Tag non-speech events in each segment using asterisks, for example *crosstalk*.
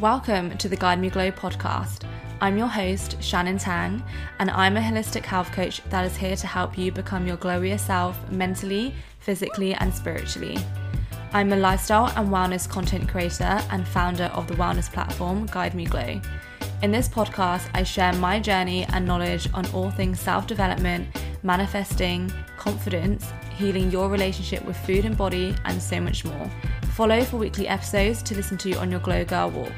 Welcome to the Guide Me Glow podcast. I'm your host, Shannon Tang, and I'm a holistic health coach that is here to help you become your glowier self mentally, physically, and spiritually. I'm a lifestyle and wellness content creator and founder of the wellness platform Guide Me Glow. In this podcast, I share my journey and knowledge on all things self development, manifesting, confidence, healing your relationship with food and body, and so much more. Follow for weekly episodes to listen to on your Glow Girl walk.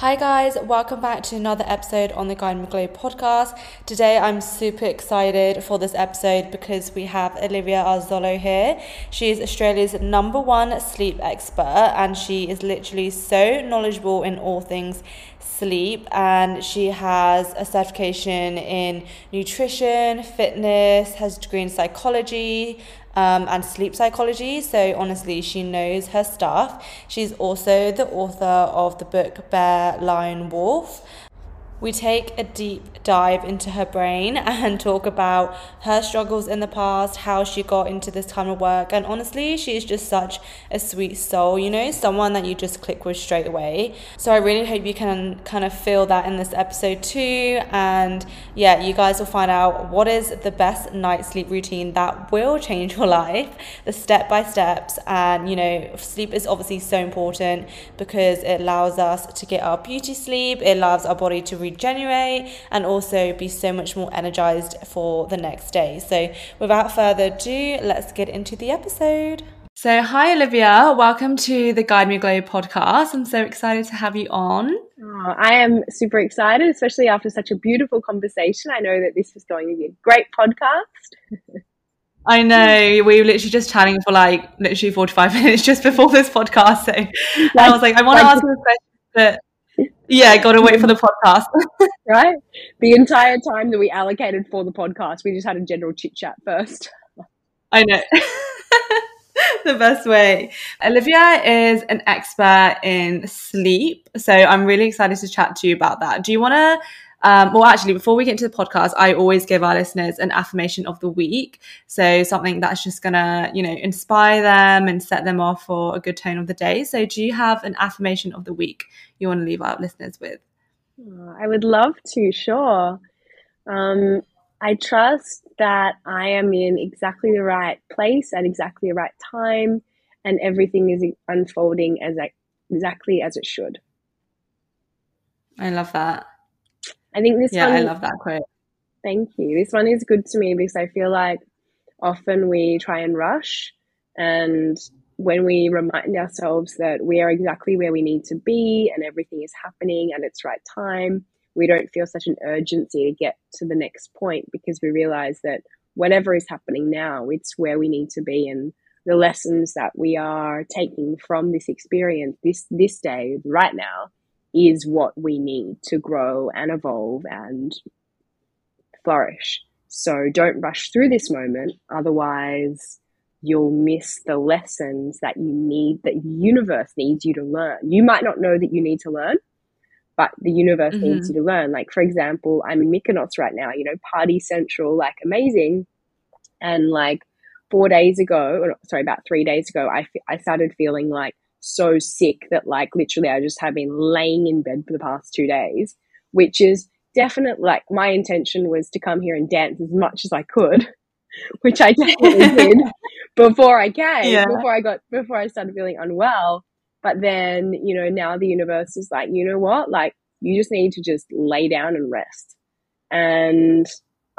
Hi guys, welcome back to another episode on the Guide Me Glow podcast. Today I'm super excited for this episode because we have Olivia Arezzolo here. She is Australia's number one sleep expert and she is literally so knowledgeable in all things sleep and she has a certification in nutrition, fitness, has a degree in psychology, um, and sleep psychology. So honestly, she knows her stuff. She's also the author of the book Bear, Lion, Wolf. We take a deep dive into her brain and talk about her struggles in the past, how she got into this kind of work. And honestly, she is just such a sweet soul, you know, someone that you just click with straight away. So I really hope you can kind of feel that in this episode too. And yeah, you guys will find out what is the best night sleep routine that will change your *laughs* life, the step by steps. And, you know, sleep is obviously so important because it allows us to get our beauty sleep, it allows our body to regenerate and also be so much more energized for the next day. So, without further ado, let's get into the episode. So, hi Olivia, welcome to the Guide Me Glow podcast. I'm so excited to have you on. Oh, I am super excited, especially after such a beautiful conversation. I know that this is going to be a great podcast. I know we were literally just chatting for like literally 45 *laughs* minutes just before this podcast. So like, I was like, I want to like, ask you a question, but yeah, I got to wait for the podcast. *laughs* right? The entire time that we allocated for the podcast, we just had a general chit chat first. I know. *laughs* the best way. Olivia is an expert in sleep. So I'm really excited to chat to you about that. Do you want to um, well, actually, before we get into the podcast, I always give our listeners an affirmation of the week. So something that's just gonna, you know, inspire them and set them off for a good tone of the day. So, do you have an affirmation of the week you want to leave our listeners with? I would love to. Sure. Um, I trust that I am in exactly the right place at exactly the right time, and everything is unfolding as exactly as it should. I love that. I think this yeah, one. I love that quote. Thank you. This one is good to me because I feel like often we try and rush, and when we remind ourselves that we are exactly where we need to be and everything is happening at its right time, we don't feel such an urgency to get to the next point because we realize that whatever is happening now, it's where we need to be and the lessons that we are taking from this experience this this day right now is what we need to grow and evolve and flourish. So don't rush through this moment, otherwise, you'll miss the lessons that you need, that the universe needs you to learn. You might not know that you need to learn, but the universe mm-hmm. needs you to learn. Like, for example, I'm in Mykonos right now, you know, party central, like amazing. And like four days ago, or sorry, about three days ago, I, I started feeling like so sick that like literally I just have been laying in bed for the past two days, which is definitely like my intention was to come here and dance as much as I could, *laughs* which I definitely *laughs* did before I came, yeah. before I got before I started feeling unwell. But then, you know, now the universe is like, you know what? Like you just need to just lay down and rest. And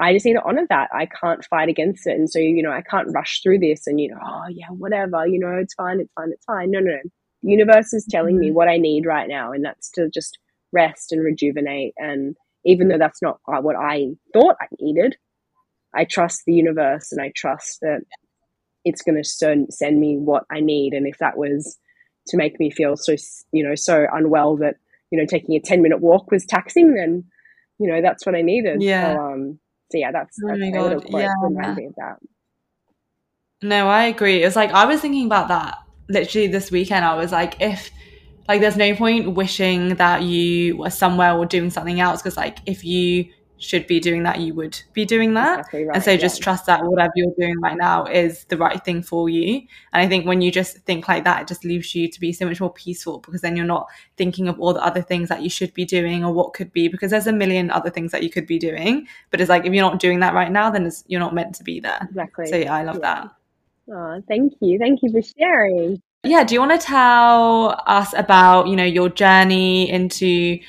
I just need to honor that. I can't fight against it. And so, you know, I can't rush through this and, you know, oh, yeah, whatever, you know, it's fine, it's fine, it's fine. No, no, no. The universe is telling me mm-hmm. what I need right now, and that's to just rest and rejuvenate. And even though that's not what I thought I needed, I trust the universe and I trust that it's going to send me what I need. And if that was to make me feel so, you know, so unwell that, you know, taking a 10 minute walk was taxing, then, you know, that's what I needed. Yeah. So, um, so yeah, that's, oh that's oh little quote yeah. remind me of that. No, I agree. It's like I was thinking about that literally this weekend. I was like, if like there's no point wishing that you were somewhere or doing something else because like if you should be doing that, you would be doing that. Exactly right, and so just yeah. trust that whatever you're doing right now is the right thing for you. And I think when you just think like that, it just leaves you to be so much more peaceful because then you're not thinking of all the other things that you should be doing or what could be because there's a million other things that you could be doing. But it's like if you're not doing that right now, then it's, you're not meant to be there. Exactly. So yeah, I love Yeah. that. Oh, thank you. Thank you for sharing. Yeah, do you want to tell us about, you know, your journey into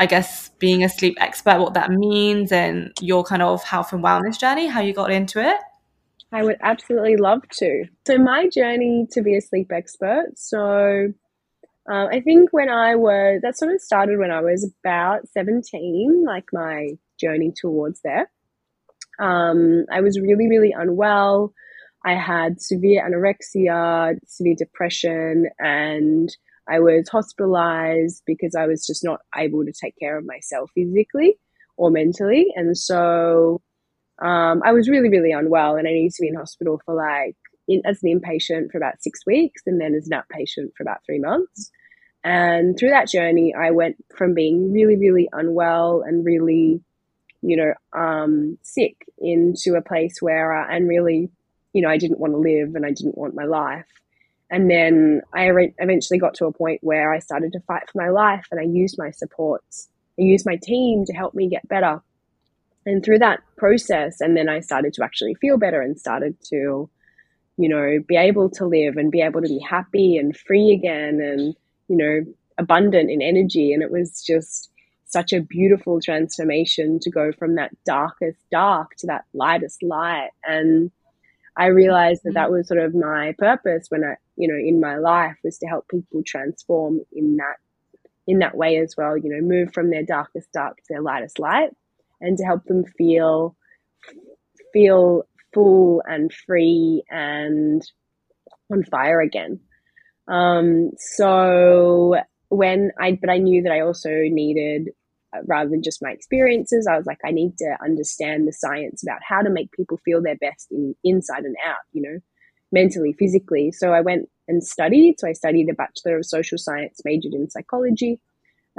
I guess being a sleep expert, what that means and your kind of health and wellness journey, how you got into it? I would absolutely love to. So, my journey to be a sleep expert. So, uh, I think when I was, that sort of started when I was about 17, like my journey towards there. Um, I was really, really unwell. I had severe anorexia, severe depression, and I was hospitalized because I was just not able to take care of myself physically or mentally. And so um, I was really, really unwell, and I needed to be in hospital for like, in, as an inpatient for about six weeks, and then as an outpatient for about three months. And through that journey, I went from being really, really unwell and really, you know, um, sick into a place where, uh, and really, you know, I didn't want to live and I didn't want my life. And then I re- eventually got to a point where I started to fight for my life and I used my supports. I used my team to help me get better. And through that process, and then I started to actually feel better and started to, you know, be able to live and be able to be happy and free again and, you know, abundant in energy. And it was just such a beautiful transformation to go from that darkest dark to that lightest light. And I realized that that was sort of my purpose when I, you know, in my life was to help people transform in that, in that way as well. You know, move from their darkest dark to their lightest light, and to help them feel, feel full and free and on fire again. Um, so when I, but I knew that I also needed rather than just my experiences, I was like, I need to understand the science about how to make people feel their best in inside and out, you know, mentally, physically. So I went and studied. So I studied a Bachelor of Social Science, majored in psychology,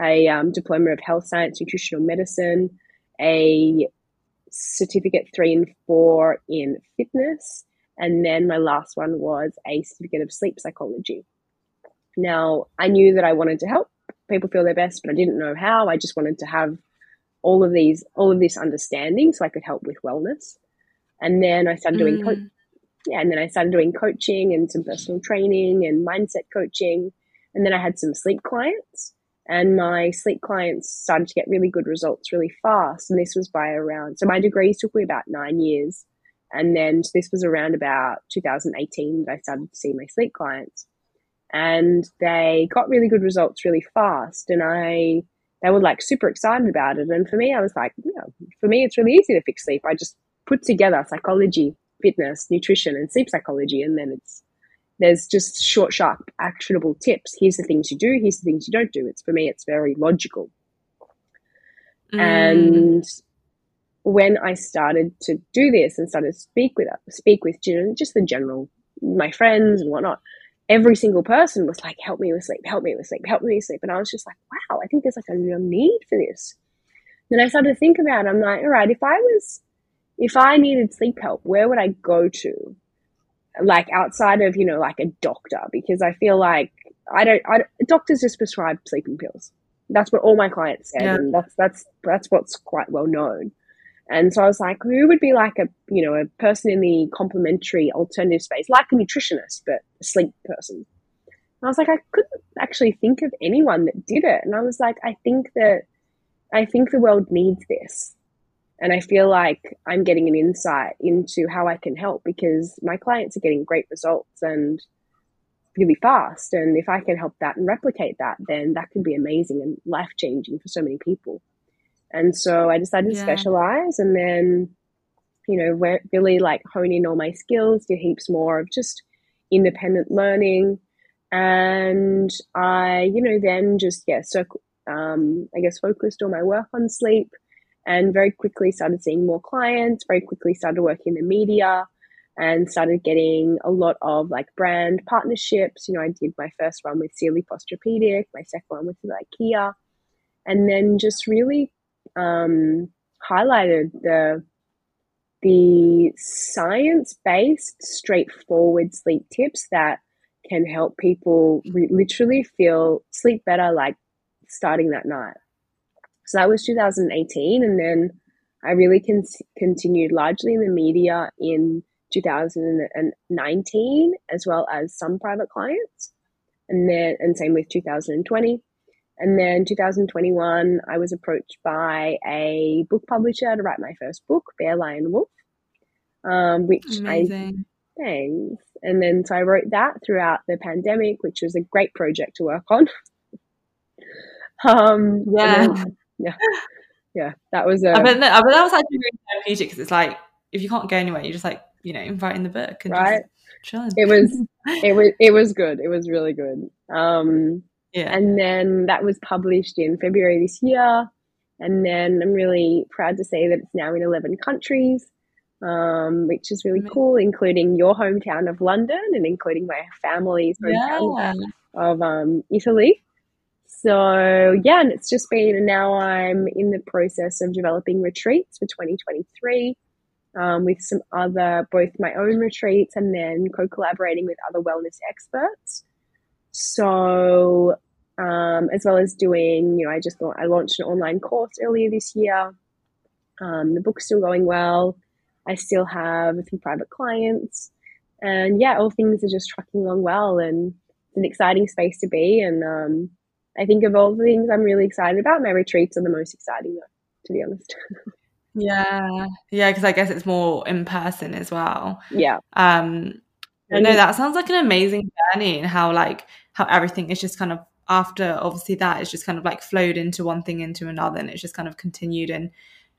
a um, diploma of health science, nutritional medicine, a certificate three and four in fitness. And then my last one was a certificate of sleep psychology. Now, I knew that I wanted to help people feel their best, but I didn't know how. I just wanted to have all of these, all of this understanding so I could help with wellness. And then I started doing, co- mm. yeah, and then I started doing coaching and some personal training and mindset coaching. And then I had some sleep clients, and my sleep clients started to get really good results really fast. And this was by around, so my degrees took me about nine years. And then this was around about 2018 that I started to see my sleep clients and they got really good results really fast and i they were like super excited about it. And for me i was like yeah, for me it's really easy to fix sleep. I just put together psychology fitness nutrition and sleep psychology and then it's there's just short sharp actionable tips. Here's the things you do here's the things you don't do. It's for me it's very logical. Mm. and when i started to do this and started to speak with speak with you know, just the general my friends and whatnot every single person was like, help me with sleep, help me with sleep, help me with sleep. And I was just like, wow, I think there's like a real need for this. Then I started to think about it. I'm like, all right, if I was, if I needed sleep help, where would I go to? Like outside of, you know, like a doctor, because I feel like I don't, I, doctors just prescribe sleeping pills. That's what all my clients said. Yeah. And that's, that's, that's what's quite well known. And so I was like, who would be like a, you know, a person in the complementary alternative space, like a nutritionist, but a sleep person? And I was like, I couldn't actually think of anyone that did it. And I was like, I think that, I think the world needs this. And I feel like I'm getting an insight into how I can help because my clients are getting great results and really fast. And if I can help that and replicate that, then that can be amazing and life changing for so many people. And so I decided to specialize and then, you know, re- really like hone in all my skills, do heaps more of just independent learning. And I, you know, then just, yeah, so, um, I guess focused all my work on sleep and very quickly started seeing more clients, very quickly started working in the media and started getting a lot of like brand partnerships. You know, I did my first one with Sealy Posturepedic, my second one with IKEA, and then just really um, highlighted the the science based, straightforward sleep tips that can help people re- literally feel sleep better, like starting that night. So that was 2018, and then I really con- continued largely in the media in 2019, as well as some private clients, and then and same with 2020. And then 2021, I was approached by a book publisher to write my first book, Bear Lion Wolf, um, which Amazing. I thanks. And then so I wrote that throughout the pandemic, which was a great project to work on. *laughs* um, yeah, then, *laughs* yeah, yeah. That was. A, I bet that, I bet that was actually really therapeutic because it's like if you can't go anywhere, you're just like you know writing the book and right. It was. *laughs* it was. It was good. It was really good. Um, yeah. And then that was published in February this year. And then I'm really proud to say that it's now in 11 countries, um, which is really cool, including your hometown of London and including my family's hometown yeah. of um, Italy. So, yeah, and it's just been, and now I'm in the process of developing retreats for 2023 um, with some other, both my own retreats and then co collaborating with other wellness experts. So, um, as well as doing, you know, I just thought I launched an online course earlier this year. Um, the book's still going well. I still have a few private clients. And yeah, all things are just trucking along well. And it's an exciting space to be. And um, I think of all the things I'm really excited about, my retreats are the most exciting, though, to be honest. *laughs* yeah. Yeah. Because I guess it's more in person as well. Yeah. Um, know that sounds like an amazing journey and how like how everything is just kind of after obviously that it's just kind of like flowed into one thing into another and it's just kind of continued and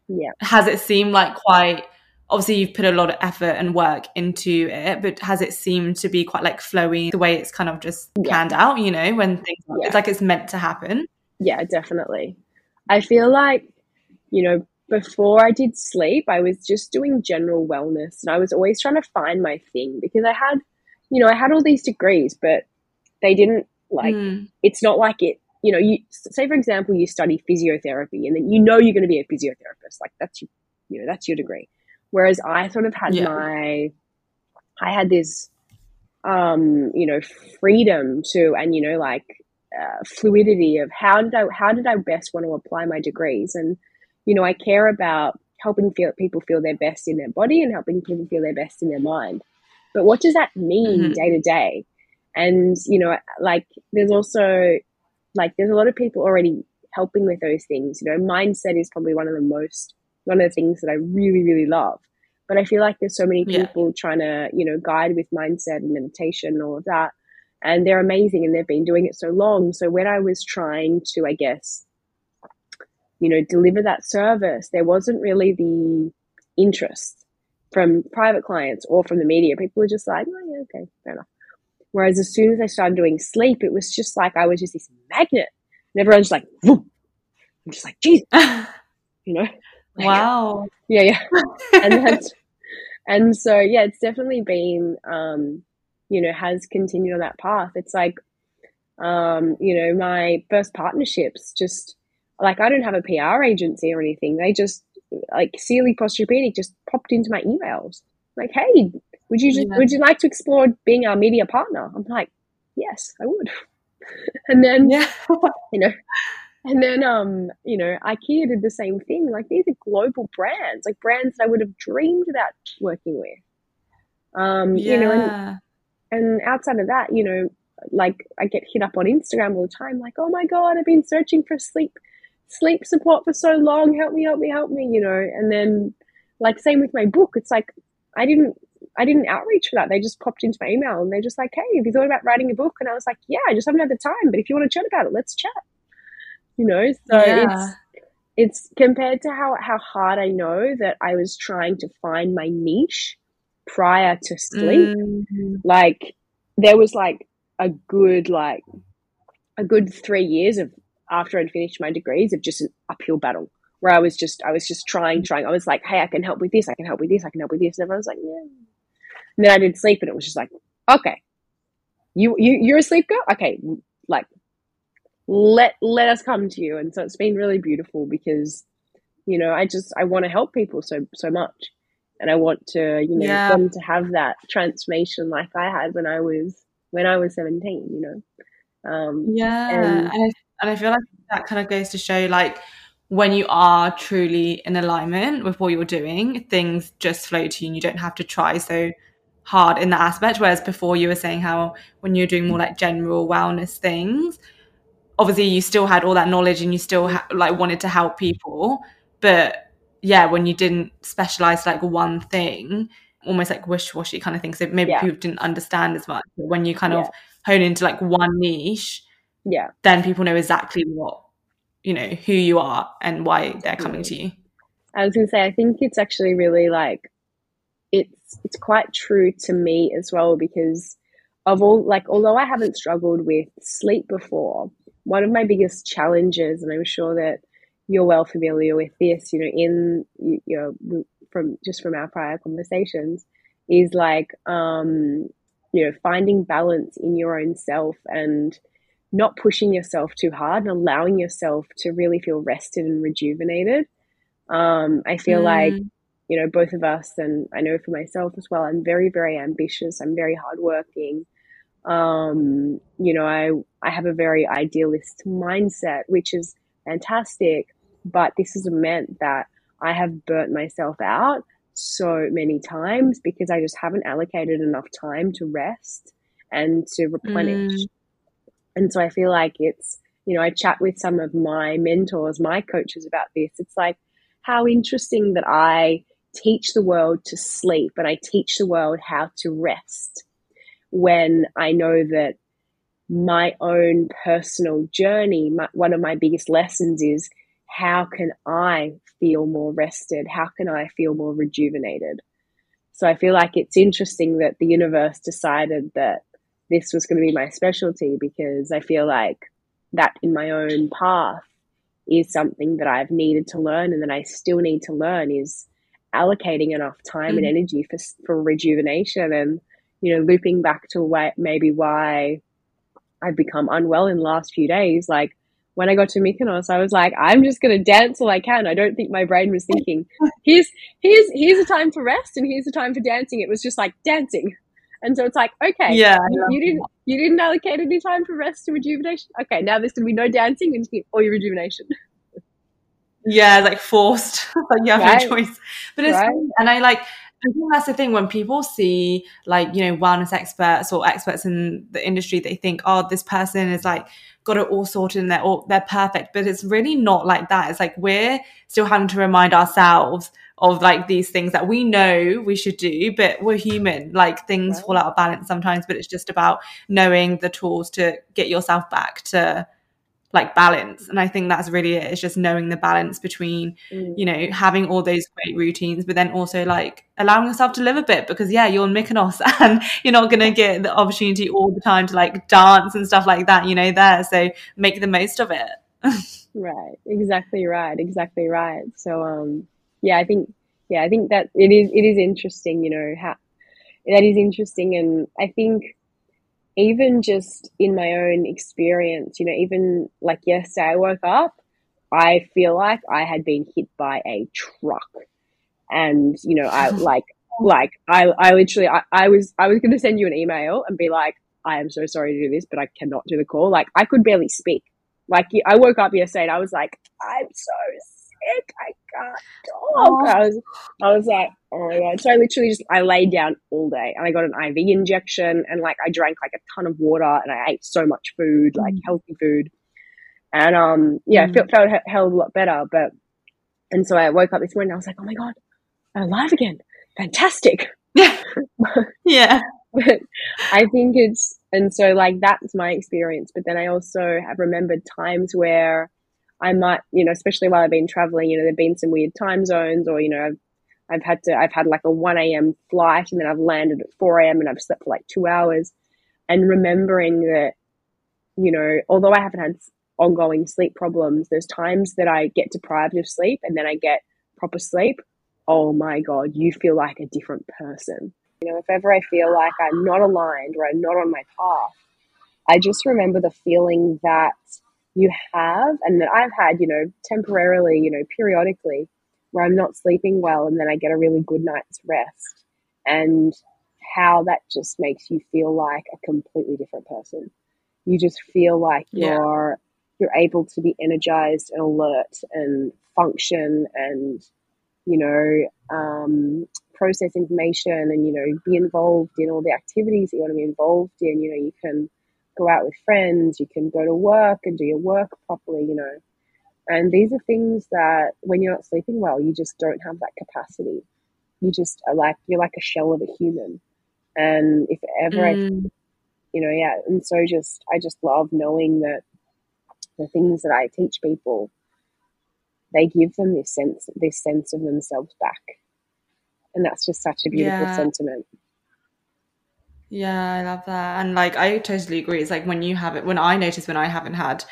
yeah. has it seemed like quite obviously you've put a lot of effort and work into it but has it seemed to be quite like flowing the way it's kind of just planned out you know when things yeah. it's like it's meant to happen? Yeah definitely. I feel like you know before i did sleep i was just doing general wellness and i was always trying to find my thing because i had you know i had all these degrees but they didn't like mm. it's not like it you know you say for example you study physiotherapy and then you know you're going to be a physiotherapist like that's your you know that's your degree. Whereas i sort of had yeah. my i had this um you know freedom to and you know like uh, fluidity of how did i how did i best want to apply my degrees? And you know i care about helping feel, people feel their best in their body and helping people feel their best in their mind. But what does that mean day to day and, you know, like there's also like there's a lot of people already helping with those things. You know, mindset is probably one of the most one of the things that I really, really love. But I feel like there's so many people yeah. trying to, you know, guide with mindset and meditation and all of that. And they're amazing and they've been doing it so long. So when I was trying to, I guess, you know, deliver that service, there wasn't really the interest from private clients or from the media. People were just like, oh, yeah, okay, fair enough. Whereas as soon as I started doing sleep, it was just like I was just this magnet. And everyone's like. I'm just like, Jesus. *laughs* you know? Like, wow. Yeah, yeah. *laughs* and that's and so yeah, it's definitely been um, you know, has continued on that path. It's like um, you know, my first partnerships just like I don't have a PR agency or anything. They just like Sealy Posturepedic just popped into my emails. Like, hey, would you just, yeah. would you like to explore being our media partner? I'm like, yes, I would. *laughs* and then, yeah. *laughs* you know, and then, um, you know, IKEA did the same thing. Like these are global brands, like brands that I would have dreamed about working with. Um, yeah. you know, and, and outside of that, you know, like I get hit up on Instagram all the time, like, oh my God, I've been searching for sleep, sleep support for so long. Help me, help me, help me, you know, and then like same with my book. It's like, I didn't I didn't outreach for that. They just popped into my email and they're just like, hey, have you thought about writing a book? And I was like, yeah, I just haven't had the time. But if you want to chat about it, let's chat. You know, so yeah. it's it's compared to how how hard I know that I was trying to find my niche prior to sleep. Mm. Like there was like a good like a good three years of after I'd finished my degrees of just an uphill battle where I was just I was just trying, trying. I was like, hey, I can help with this, I can help with this, I can help with this. And everyone was like, yeah, and then I didn't sleep, and it was just like, okay, you you you're a sleep girl. Okay, like let let us come to you. And so it's been really beautiful because you know, I just I want to help people so so much. And I want to, you know, Yeah. them to have that transformation like I had when I was when I was 17, you know. Um Yeah, and and I, and I feel like that kind of goes to show like when you are truly in alignment with what you're doing, things just flow to you and you don't have to try so hard in that aspect. Whereas before you were saying how when you're doing more like general wellness things, obviously you still had all that knowledge and you still ha- like wanted to help people, but yeah, when you didn't specialize like one thing, almost like wish-washy kind of thing. So maybe yeah, people didn't understand as much. But when you kind yeah, of hone into like one niche, yeah, then people know exactly what you know who you are and why they're coming mm-hmm. to you. I was gonna say I think it's actually really like it's it's quite true to me as well because of all like although I haven't struggled with sleep before, one of my biggest challenges, and I'm sure that you're well familiar with this, you know, in you, know from just from our prior conversations, is like um, you know finding balance in your own self and not pushing yourself too hard and allowing yourself to really feel rested and rejuvenated. Um, I feel like Mm, you know, both of us, and I know for myself as well, I'm very, very ambitious. I'm very hardworking. Um, you know, I I have a very idealist mindset, which is fantastic. But this has meant that I have burnt myself out so many times because I just haven't allocated enough time to rest and to replenish. mm, And so I feel like it's, you know, I chat with some of my mentors, my coaches about this. It's like how interesting that I teach the world to sleep and I teach the world how to rest when I know that my own personal journey, my, one of my biggest lessons is how can I feel more rested? How can I feel more rejuvenated? So I feel like it's interesting that the universe decided that this was going to be my specialty because I feel like that in my own path is something that I've needed to learn and that I still need to learn is allocating enough time and mm. energy for for rejuvenation and you know looping back to why maybe why I've become unwell in the last few days like when I got to Mykonos I was like I'm just going to dance all I can. I don't think my brain was thinking *laughs* here's here's here's a time for rest and here's a time for dancing. It was just like dancing. And so it's like okay Yeah, you, you didn't you didn't allocate any time for rest and rejuvenation? Okay now there's going to be no dancing and all your rejuvenation Yeah, like forced. *laughs* like you have no choice. But it's right and I like I think that's the thing when people see like, you know, wellness experts or experts in the industry, they think, oh, this person is like got it all sorted and they're all they're perfect. But it's really not like that. It's like we're still having to remind ourselves of like these things that we know we should do, but we're human. Like things right fall out of balance sometimes, but it's just about knowing the tools to get yourself back to like balance. And i think that's really it it's just knowing the balance between mm. you know having all those great routines but then also like allowing yourself to live a bit because yeah you're in mykonos *laughs* and you're not going to get the opportunity all the time to like dance and stuff like that you know there. So make the most of it. *laughs* Right, exactly right, exactly right. So um yeah, I think yeah, I think that it is it is interesting, you know, how that is interesting. And I think even just in my own experience, you know, even like yesterday I woke up, I feel like I had been hit by a truck. And, you know, I *laughs* like like I I literally I, I was I was gonna send you an email and be like, I am so sorry to do this, but I cannot do the call. Like I could barely speak. Like I woke up yesterday and I was like, I'm so sick. I can't talk. oh, I was, I was like, oh my god. So I literally just I laid down all day and I got an IV injection and like I drank like a ton of water and I ate so much food, like mm, healthy food. And um, yeah, I mm. felt felt a hell of a lot better. But and so I woke up this morning. I was like, oh my god, I'm alive again. Fantastic. yeah *laughs* yeah but I think it's and so like that's my experience. But then I also have remembered times where I might, you know, especially while I've been traveling, you know, there've been some weird time zones, or you know, I've I've had to I've had like a one a.m. flight, and then I've landed at four a.m. and I've slept for like two hours, and remembering that, you know, although I haven't had ongoing sleep problems, there's times that I get deprived of sleep, and then I get proper sleep. Oh my god, you feel like a different person. You know, if ever I feel like I'm not aligned or I'm not on my path, I just remember the feeling that you have and that I've had, you know, temporarily, you know, periodically where I'm not sleeping well and then I get a really good night's rest and how that just makes you feel like a completely different person. You just feel like you're you're able to be energized and alert and function and you know um, process information and you know be involved in all the activities that you want to be involved in. You know you can go out with friends, you can go to work and do your work properly. You know and these are things that when you're not sleeping well, you just don't have that capacity. You just are like, you're like a shell of a human. And if ever mm. I, you know, yeah. And so just, I just love knowing that the things that I teach people, they give them this sense, this sense of themselves back. And that's just such a beautiful yeah. sentiment. Yeah, I love that. And like, I totally agree. It's like when you have it, when I notice when I haven't had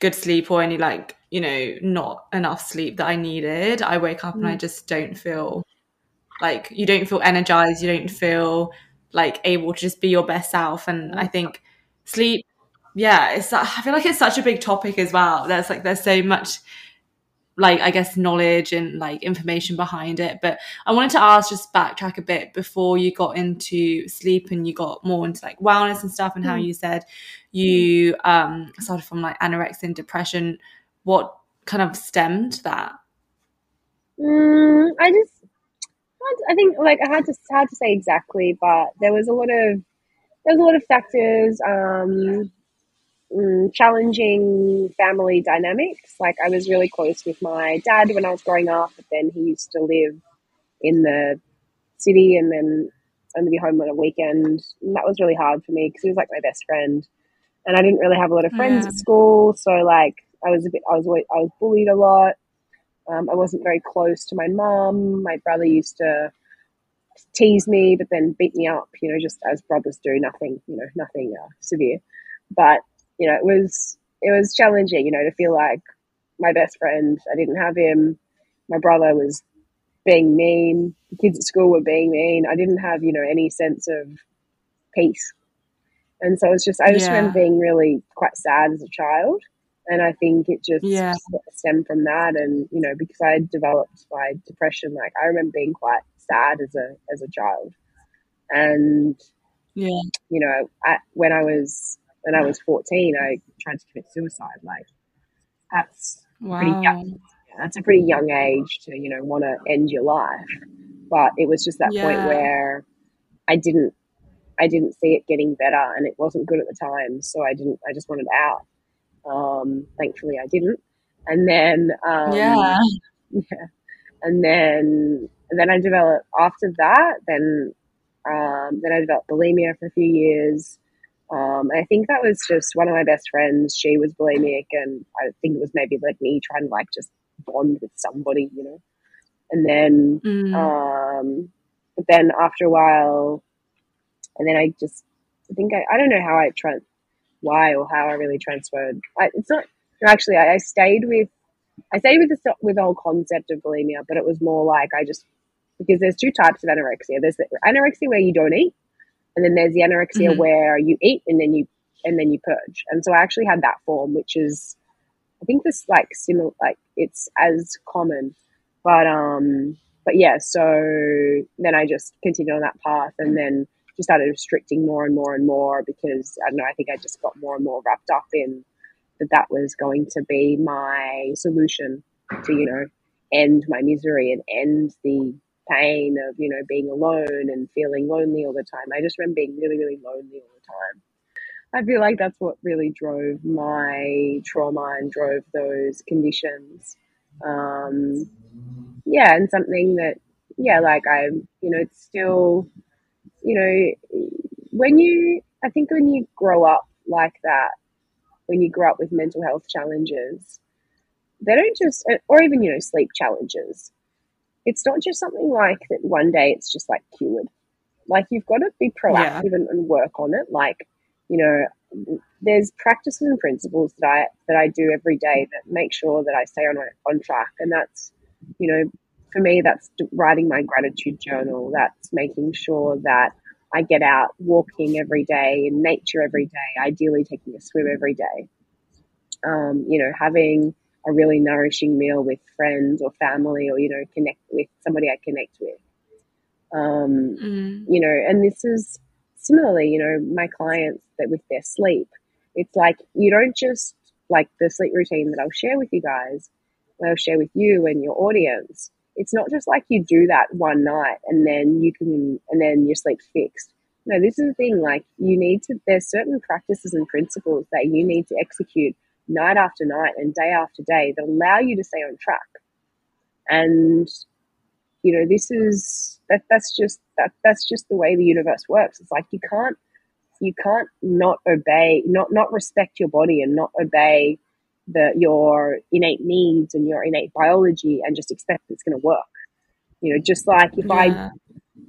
good sleep or any like you know not enough sleep that i needed i wake up mm. and i mm. just don't feel like you don't feel energized you don't feel like able to just be your best self and i think sleep yeah it's i feel like it's such a big topic as well there's like there's so much like I guess knowledge and like information behind it. But I wanted to ask, just backtrack a bit before you got into sleep and you got more into like wellness and stuff, and mm. how you said you um started from like anorexia and depression. What kind of stemmed that? Mm, I just, I think like I had to hard to say exactly, but there was a lot of there was a lot of factors. Um, mm, challenging family dynamics. Like I was really close with my dad when I was growing up, but then he used to live in the city and then only be home on a weekend. And that was really hard for me because he was like my best friend. And I didn't really have a lot of friends yeah. at school, so like I was a bit, I was I was bullied a lot. Um, I wasn't very close to my mum. My brother used to tease me, but then beat me up. You know, just as brothers do. Nothing, you know, nothing uh, severe. But you know, it was it was challenging, you know, to feel like my best friend, I didn't have him. My brother was being mean. The kids at school were being mean. I didn't have, you know, any sense of peace. And so it's just, I just yeah. remember being really quite sad as a child. And I think it just yeah. stemmed from that. And, you know, because I developed my depression, like I remember being quite sad as a, as a child. And, yeah, you know, I, when I was when I was 14, I tried to commit suicide. Like, that's wow. pretty young. That's a pretty young age to, you know, want to end your life. But it was just that yeah. point where I didn't, I didn't see it getting better, and it wasn't good at the time. So I didn't. I just wanted out. Um, thankfully, I didn't. And then, um, yeah, *laughs* yeah, and then, and then I developed after that. Then, um, then I developed bulimia for a few years. Um, I think that was just one of my best friends. She was bulimic, and I think it was maybe like me trying to like just bond with somebody, you know. And then, mm. um, but then after a while, and then I just, I think I, I don't know how I trans, why or how I really transferred. I, it's not actually. I, I stayed with, I stayed with the with the whole concept of bulimia, but it was more like I just because there's two types of anorexia. There's the anorexia where you don't eat, and then there's the anorexia mm-hmm. where you eat and then you and then you purge. And so I actually had that form, which is I think this like similar like it's as common. But um but yeah, so then I just continued on that path and then just started restricting more and more and more because I don't know, I think I just got more and more wrapped up in that that was going to be my solution to, you know, end my misery and end the pain of, you know, being alone and feeling lonely all the time. I just remember being really, really lonely all the time. I feel like that's what really drove my trauma and drove those conditions. Um, yeah, and something that, yeah, like I, you know, it's still, you know, when you, I think when you grow up like that, when you grow up with mental health challenges, they don't just, or even, you know, sleep challenges, it's not just something like that one day it's just like cured. Like you've got to be proactive yeah. and, and work on it. Like, you know, there's practices and principles that I that I do every day that make sure that I stay on on track, and that's you know, for me, that's writing my gratitude journal. That's making sure that I get out walking every day in nature every day. Ideally, taking a swim every day. um, you know, having a really nourishing meal with friends or family or, you know, connect with somebody I connect with. Um, mm. You know, and this is similarly, you know, my clients that with their sleep, it's like you don't just like the sleep routine that I'll share with you guys, I'll share with you and your audience. It's not just like you do that one night and then you can, and then your sleep's fixed. No, this is the thing. Like you need to, there's certain practices and principles that you need to execute night after night and day after day that allow you to stay on track. And you know, this is that that's just that that's just the way the universe works. It's like you can't you can't not obey, not not respect your body and not obey the your innate needs and your innate biology and just expect it's going to work. You know, just like if yeah. I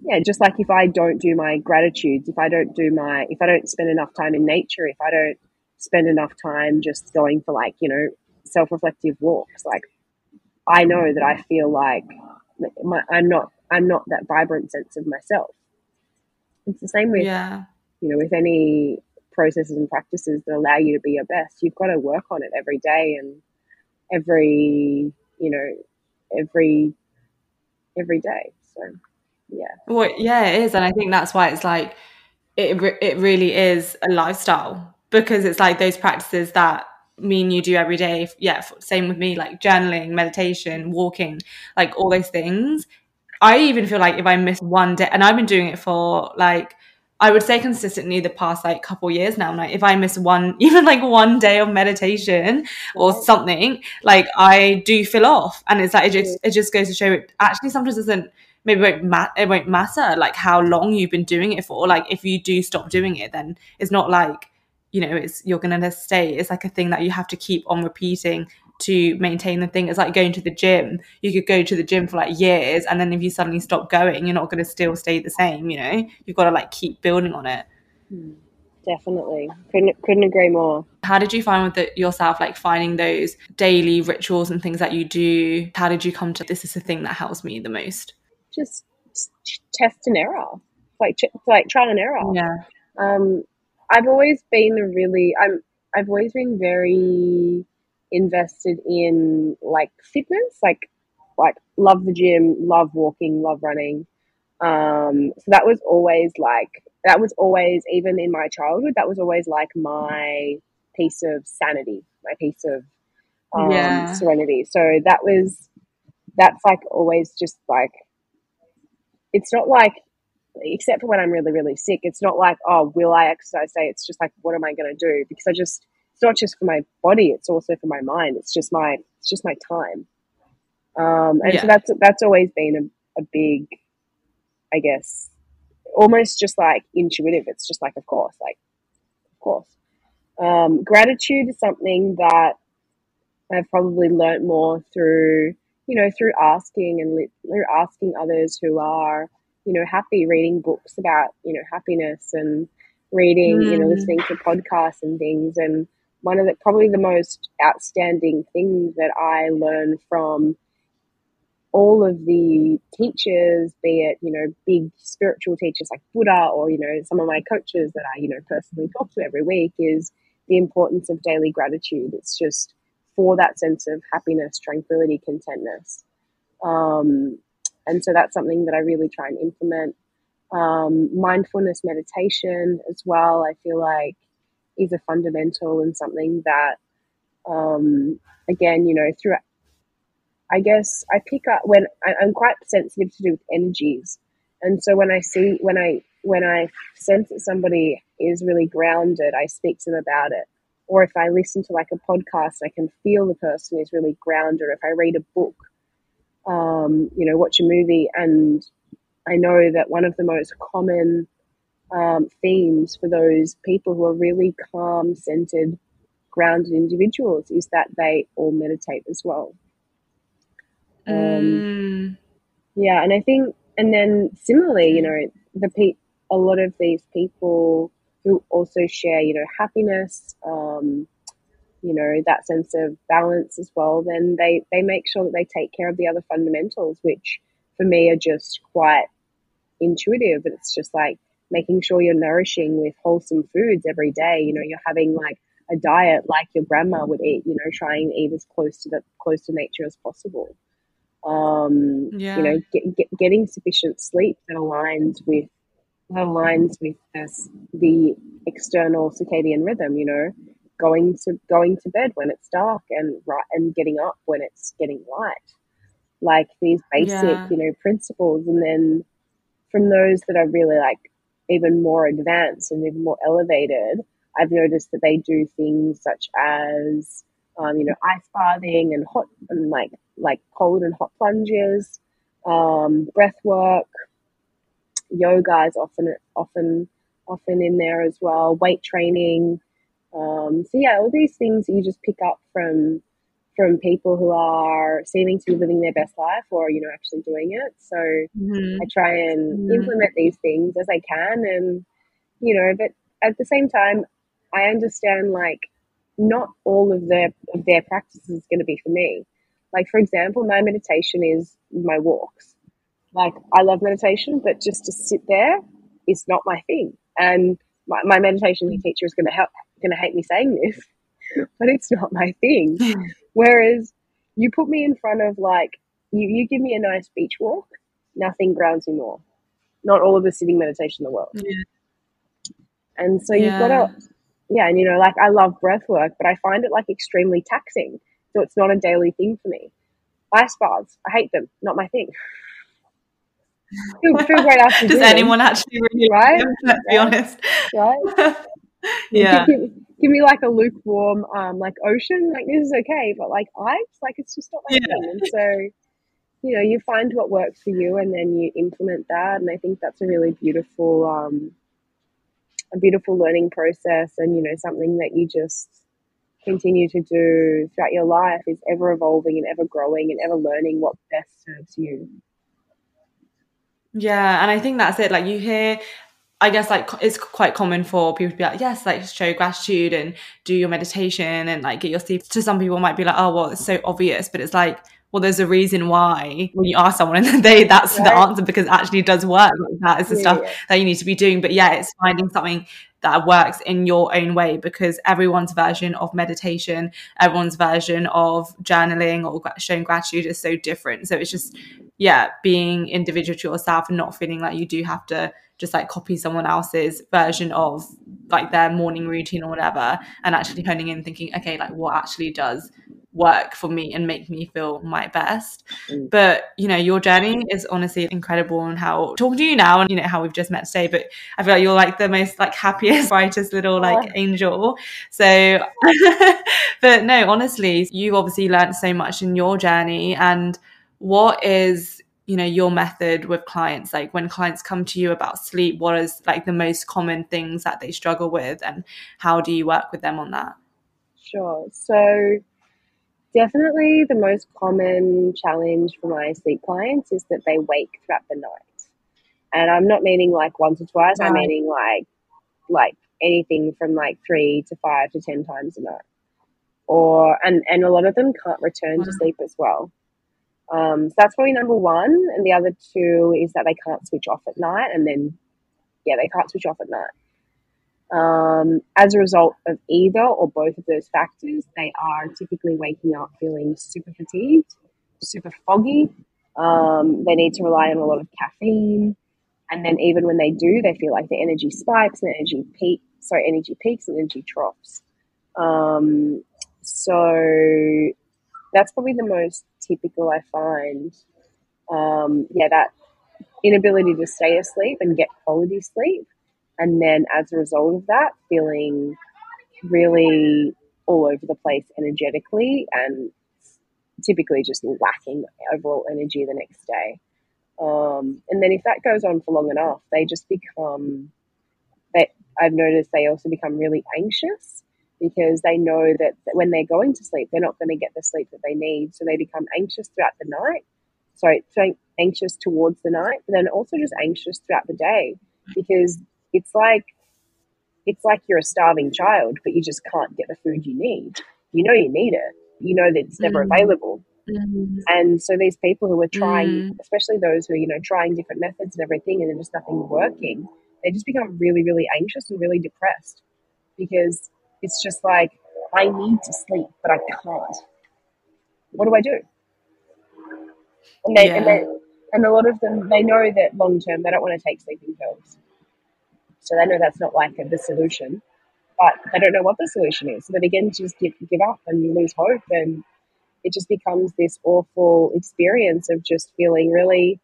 yeah, just like if I don't do my gratitudes, if I don't do my if I don't spend enough time in nature, if I don't spend enough time just going for like, you know, self-reflective walks, like I know that I feel like my, I'm not I'm not that vibrant sense of myself. It's the same with yeah. you know with any processes and practices that allow you to be your best. You've got to work on it every day and every you know every every day. So yeah. Well, yeah, it is, and I think that's why it's like it. It really is a lifestyle because it's like those practices that mean you do every day. Yeah same with me like journaling meditation walking like all those things. I even feel like if i miss one day and i've been doing it for like i would say consistently the past like couple years now like if i miss one *laughs* even like one day of meditation or something like i do feel off. And it's like it just, it just goes to show it actually sometimes doesn't maybe it won't, ma- it won't matter like how long you've been doing it for. Like if you do stop doing it then it's not like you know it's you're going to stay. It's like a thing that you have to keep on repeating to maintain the thing. It's like going to the gym. You could go to the gym for like years and then if you suddenly stop going you're not going to still stay the same you know? You've got to like keep building on it. Hmm. definitely. Couldn't couldn't agree more. How did you find with it yourself like finding those daily rituals and things that you do? How did you come to this is the thing that helps me the most? Just test and error. Like like trial and error. Yeah. Um I've always been a really I'm I've always been very invested in like fitness, like like love the gym, love walking, love running. Um, so that was always like that was always even in my childhood that was always like my piece of sanity, my piece of um, yeah. serenity. So that was that's like always just like it's not like except for when I'm really, really sick, it's not like, oh, will I exercise today? It's just like, what am I going to do? Because I just, it's not just for my body, it's also for my mind. It's just my, it's just my time. Um, and yeah. so that's, that's always been a, a big, I guess, almost just like intuitive. It's just like, of course, like, of course. Um, gratitude is something that I've probably learnt more through, you know, through asking and through asking others who are, you know, happy reading books about, you know, happiness and reading, mm. you know, mm. listening to podcasts and things. And one of the probably the most outstanding things that I learned from all of the teachers, be it, you know, big spiritual teachers like Buddha or, you know, some of my coaches that I, you know, personally *laughs* talk to every week is the importance of daily gratitude. It's just for that sense of happiness, tranquility, contentness. Um, and so that's something that I really try and implement. Um, mindfulness meditation as well, I feel like is a fundamental and something that, um, again, you know, through, I guess I pick up when I, I'm quite sensitive to do with energies. And so when I see, when I, when I sense that somebody is really grounded, I speak to them about it. Or if I listen to like a podcast, I can feel the person is really grounded. If I read a book, um, you know, watch a movie, and I know that one of the most common um, themes for those people who are really calm, centered, grounded individuals is that they all meditate as well. Um, mm. Yeah, and I think, and then similarly, you know, the pe- a lot of these people who also share, you know, happiness, um, you know that sense of balance as well then they they make sure that they take care of the other fundamentals which for me are just quite intuitive it's just like making sure you're nourishing with wholesome foods every day you know you're having like a diet like your grandma would eat. You know, trying to eat as close to the close to nature as possible. Um, Yeah. You know, get, get, getting sufficient sleep that aligns with that aligns with this, the external circadian rhythm. You know, going to going to bed when it's dark and right and getting up when it's getting light. Like these basic, Yeah. you know, principles, and then from those that are really like even more advanced and even more elevated, I've noticed that they do things such as, um, you know, ice bathing and hot and like like cold and hot plunges, um, breath work, yoga is often often often in there as well. Weight training. Um, so yeah, all these things you just pick up from from people who are seeming to be living their best life or you know actually doing it. So Mhm. I try and Mm. implement these things as I can, and you know, but at the same time, I understand like not all of their of their practices is going to be for me. Like for example, my meditation is my walks. Like I love meditation, but just to sit there is not my thing. And my, my meditation teacher is going to help going to hate me saying this, *laughs* but it's not my thing. *laughs* Whereas you put me in front of like you, you give me a nice beach walk, nothing grounds me more. Not all of the sitting meditation in the world. Yeah. And so you've Yeah. got to, yeah, and you know, like I love breath work, but I find it like extremely taxing. So it's not a daily thing for me. Ice baths, I hate them, not my thing. *laughs* feel, feel great after Does them, anyone actually really like Right? them, Let's be honest. right? *laughs* yeah. Give, give, give me like a lukewarm, um, like ocean, like this is okay, but like ice, like it's just not my Yeah. thing. And so, you know, you find what works for you, and then you implement that. And I think that's a really beautiful, um, a beautiful learning process, and you know, something that you just continue to do throughout your life is ever evolving and ever growing and ever learning what best serves you. Yeah, and I think that's it. Like you hear, I guess like it's quite common for people to be like, yes, like show gratitude and do your meditation and like get your sleep. To some people, it might be like, oh, well, it's so obvious, but it's like, well, there's a reason why when you ask someone *laughs* and they that's the answer because it actually does work. Like that is the Yeah, stuff yeah. that you need to be doing. But yeah, it's finding something that works in your own way because everyone's version of meditation, everyone's version of journaling or showing gratitude is so different. So it's just, yeah, being individual to yourself and not feeling like you do have to just like copy someone else's version of like their morning routine or whatever and actually honing in thinking, okay, like what actually does work for me and make me feel my best. Mm. But you know, your journey is honestly incredible and how talking to you now and you know how we've just met today, but I feel like you're like the most like happiest, *laughs* brightest little like Oh. angel. So *laughs* but no, honestly, you've obviously learned so much in your journey and what is you know your method with clients like when clients come to you about sleep what is like the most common things that they struggle with and how do you work with them on that Sure. So, definitely the most common challenge for my sleep clients is that they wake throughout the night. And I'm not meaning like once or twice, I'm meaning like like anything from like three to five to ten times a night. Or and and a lot of them can't return to sleep as well. Um, so that's probably number one. And the other two is that they can't switch off at night and then yeah, they can't switch off at night. Um, as a result of either or both of those factors, they are typically waking up feeling super fatigued, super foggy. Um, they need to rely on a lot of caffeine. And then even when they do, they feel like the energy spikes and energy peak, sorry, energy peaks and energy troughs. Um, so that's probably the most typical I find. Um, yeah, that inability to stay asleep and get quality sleep. And then as a result of that, feeling really all over the place energetically and typically just lacking overall energy the next day. Um, and then if that goes on for long enough, they just become, they, I've noticed they also become really anxious because they know that, when they're going to sleep, they're not going to get the sleep that they need. So they become anxious throughout the night. Sorry, so anxious towards the night, but then also just anxious throughout the day because it's like it's like you're a starving child, but you just can't get the food you need. You know you need it. You know that it's never Mm. available. Mm. And so these people who are trying, Mm. especially those who are, you know, trying different methods and everything and then just nothing working, they just become really, really anxious and really depressed because it's just like I need to sleep, but I can't. What do I do? And they, yeah. and they, and a lot of them, they know that long term they don't want to take sleeping pills. So they know that's not like the solution, but they don't know what the solution is. So they begin to just give, give up and you lose hope. And it just becomes this awful experience of just feeling really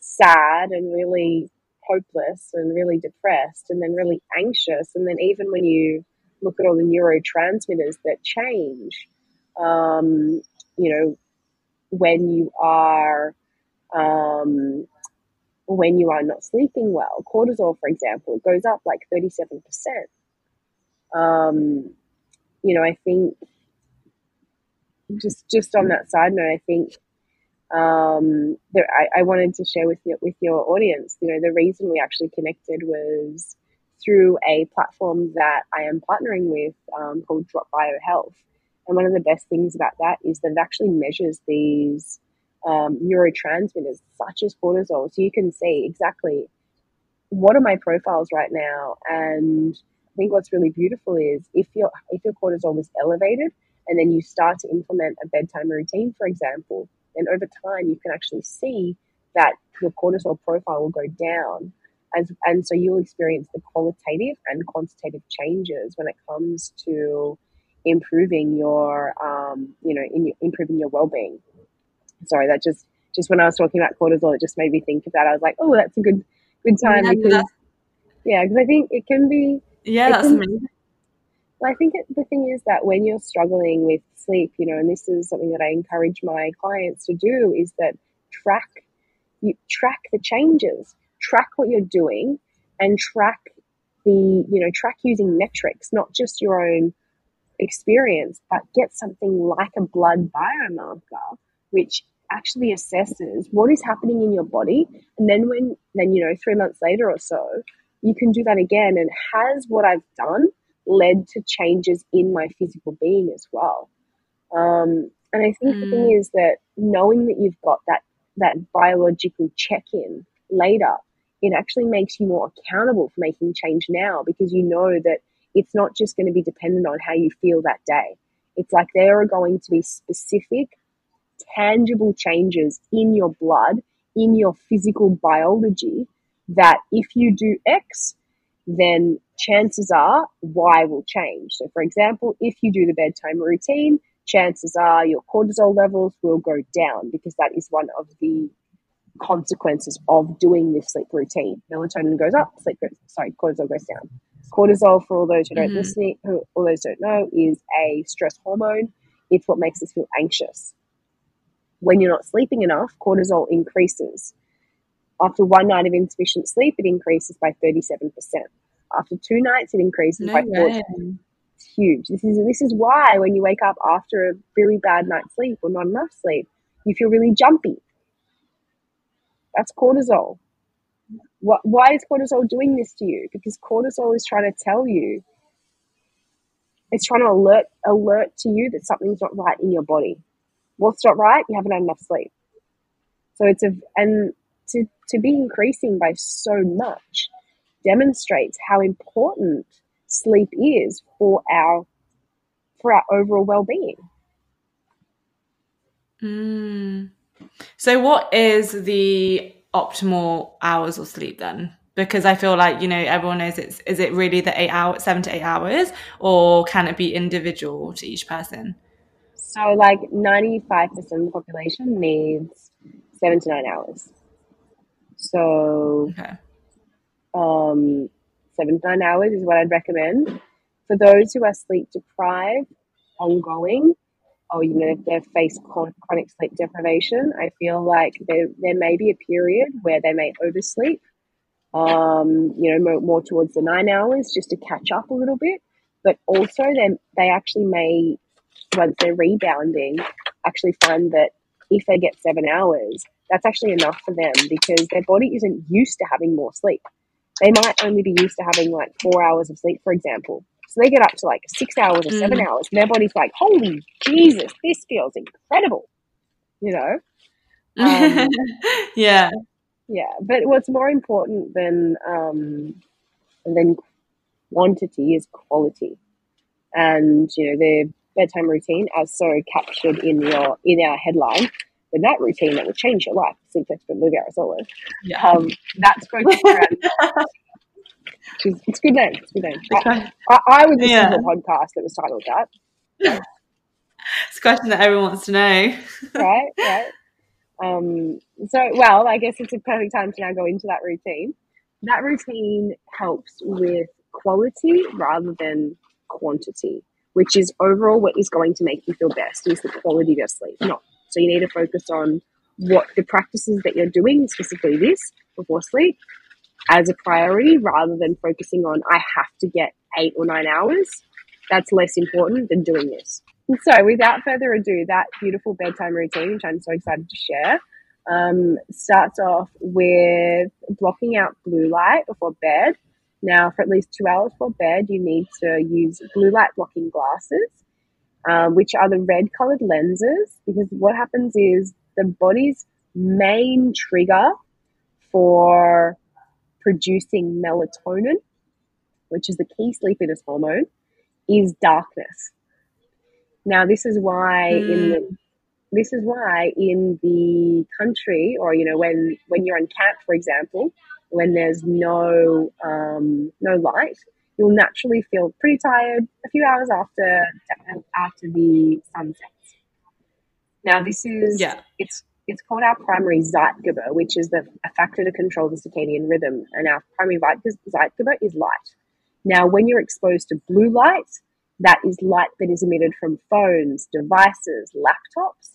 sad and really hopeless and really depressed and then really anxious. And then even when you look at all the neurotransmitters that change, um, you know, when you are um, when you are not sleeping well. Cortisol, for example, goes up like 37%. Um, you know, I think just just on that side note, I think um, there, I, I wanted to share with you with your audience. You know, the reason we actually connected was through a platform that I am partnering with um, called Drop Bio Health. And one of the best things about that is that it actually measures these um, neurotransmitters such as cortisol. So you can see exactly what are my profiles right now. And I think what's really beautiful is if your if your cortisol is elevated and then you start to implement a bedtime routine, for example, then over time you can actually see that your cortisol profile will go down. As, and so you'll experience the qualitative and quantitative changes when it comes to improving your, um, you know, in your, improving your well-being sorry, that just just when I was talking about cortisol, it just made me think of that. I was like, oh, that's a good good time yeah, because yeah, because I think it can be yeah, that's can, amazing. I think it, the thing is that when you're struggling with sleep, you know, and this is something that I encourage my clients to do, is that track you track the changes, track what you're doing, and track the you know track using metrics, not just your own experience, but get something like a blood biomarker, which actually assesses what is happening in your body. And then when, then, you know, three months later or so, you can do that again. And has what I've done led to changes in my physical being as well? Um, and I think mm. the thing mm. is that knowing that you've got that, that biological check in later, it actually makes you more accountable for making change now because you know that it's not just going to be dependent on how you feel that day. It's like there are going to be specific tangible changes in your blood, in your physical biology, that if you do X, then chances are Y will change. So, for example, if you do the bedtime routine, chances are your cortisol levels will go down because that is one of the consequences of doing this sleep routine. Melatonin goes up, sleep goes, sorry, cortisol goes down. Cortisol, for all those who don't mm-hmm. listen, who all those don't know, is a stress hormone. It's what makes us feel anxious when you're not sleeping enough, cortisol increases. After one night of insufficient sleep, it increases by 37%. After two nights, it increases no by 40%. It's huge. This is this is why when you wake up after a really bad night's sleep or not enough sleep, you feel really jumpy. That's cortisol. Why is cortisol doing this to you? Because cortisol is trying to tell you, it's trying to alert alert to you that something's not right in your body what's not right? You haven't had enough sleep. So it's a, and to, to be increasing by so much demonstrates how important sleep is for our, for our overall well-being. Mm. So what is the optimal hours of sleep then? because I feel like you know everyone knows it's is it really the eight hour seven to eight hours or can it be individual to each person? So, like 95% of the population needs seven to nine hours. So, okay. um, seven to nine hours is what I'd recommend. For those who are sleep deprived, ongoing, or you know, if they've faced chronic sleep deprivation, I feel like there, there may be a period where they may oversleep, um, you know, more, more towards the nine hours just to catch up a little bit. But also, they, they actually may once they're rebounding, actually find that if they get seven hours, that's actually enough for them because their body isn't used to having more sleep. They might only be used to having like four hours of sleep, for example. So they get up to like six hours or mm. seven hours, and their body's like, "Holy Jesus, this feels incredible," you know. *laughs* Um, yeah, yeah. But what's more important than um, than quantity is quality. and you know their bedtime routine as so captured in your in our headline, the night routine that will change your life, sleep expert Olivia Arezzolo. Yeah. Um, that's focused *laughs* around. It's a good name. It's a good name. I, I, I would listen Yeah. to a podcast that was titled that. *laughs* It's a question that everyone wants to know. *laughs* right, right. Um, so, well, I guess it's a perfect time to now go into that routine. That routine helps with quality rather than quantity, which is overall what is going to make you feel best is the quality of your sleep. Not so you need to focus on what the practices that you're doing, specifically this before sleep, as a priority rather than focusing on I have to get eight or nine hours. That's less important than doing this. And so, without further ado, that beautiful bedtime routine, which I'm so excited to share, um, starts off with blocking out blue light before bed. Now, for at least two hours before bed, you need to use blue light blocking glasses, um, which are the red colored lenses, because what happens is the body's main trigger for producing melatonin, which is the key sleepiness hormone, is darkness. Now, this is why in the this is why in the country, or you know, when when you're in camp, for example, when there's no um, no light, you'll naturally feel pretty tired a few hours after after the sun sets. Now, this is Yeah. it's it's called our primary Zeitgeber, which is the a factor to control the circadian rhythm, and our primary Zeitgeber is light. Now, when you're exposed to blue light, that is light that is emitted from phones, devices, laptops,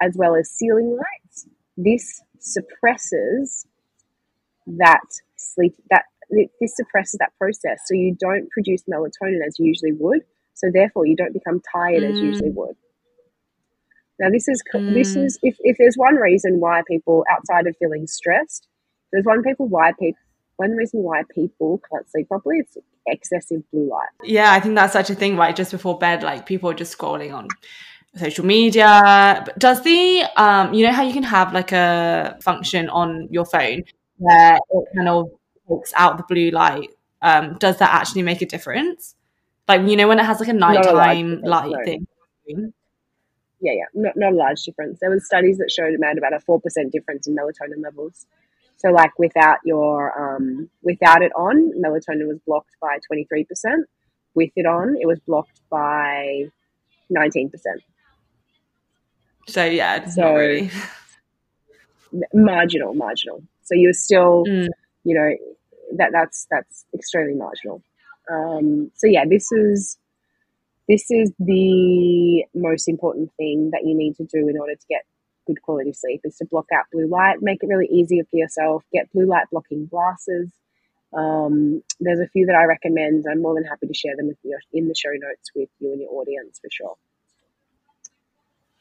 as well as ceiling lights. This suppresses that sleep that this suppresses that process, so you don't produce melatonin as you usually would. So therefore, you don't become tired as you usually mm. would. Now, this is this Mm. is if, if there's one reason why people outside of feeling stressed, there's one people why people one reason why people can't sleep properly. It's excessive blue light. Yeah, I think that's such a thing, right? Just before bed, like people are just scrolling on social media. But does the um you know how you can have like a function on your phone where it kind of takes out the blue light? Um, does that actually make a difference? Like you know when it has like a a large nighttime light no. thing. Yeah, yeah, not, not a large difference. There was studies that showed about about a four percent difference in melatonin levels. So, like without your um, without it on, melatonin was blocked by twenty three percent. With it on, it was blocked by nineteen percent. So yeah, it's So- really. *laughs* Marginal, marginal. So you're still, Mm. you know, that that's that's extremely marginal. Um, so yeah, this is this is the most important thing that you need to do in order to get good quality sleep is to block out blue light make it really easier for yourself. Get blue light blocking glasses. Um, there's a few that i recommend. I'm more than happy to share them with you in the show notes with you and your audience for sure.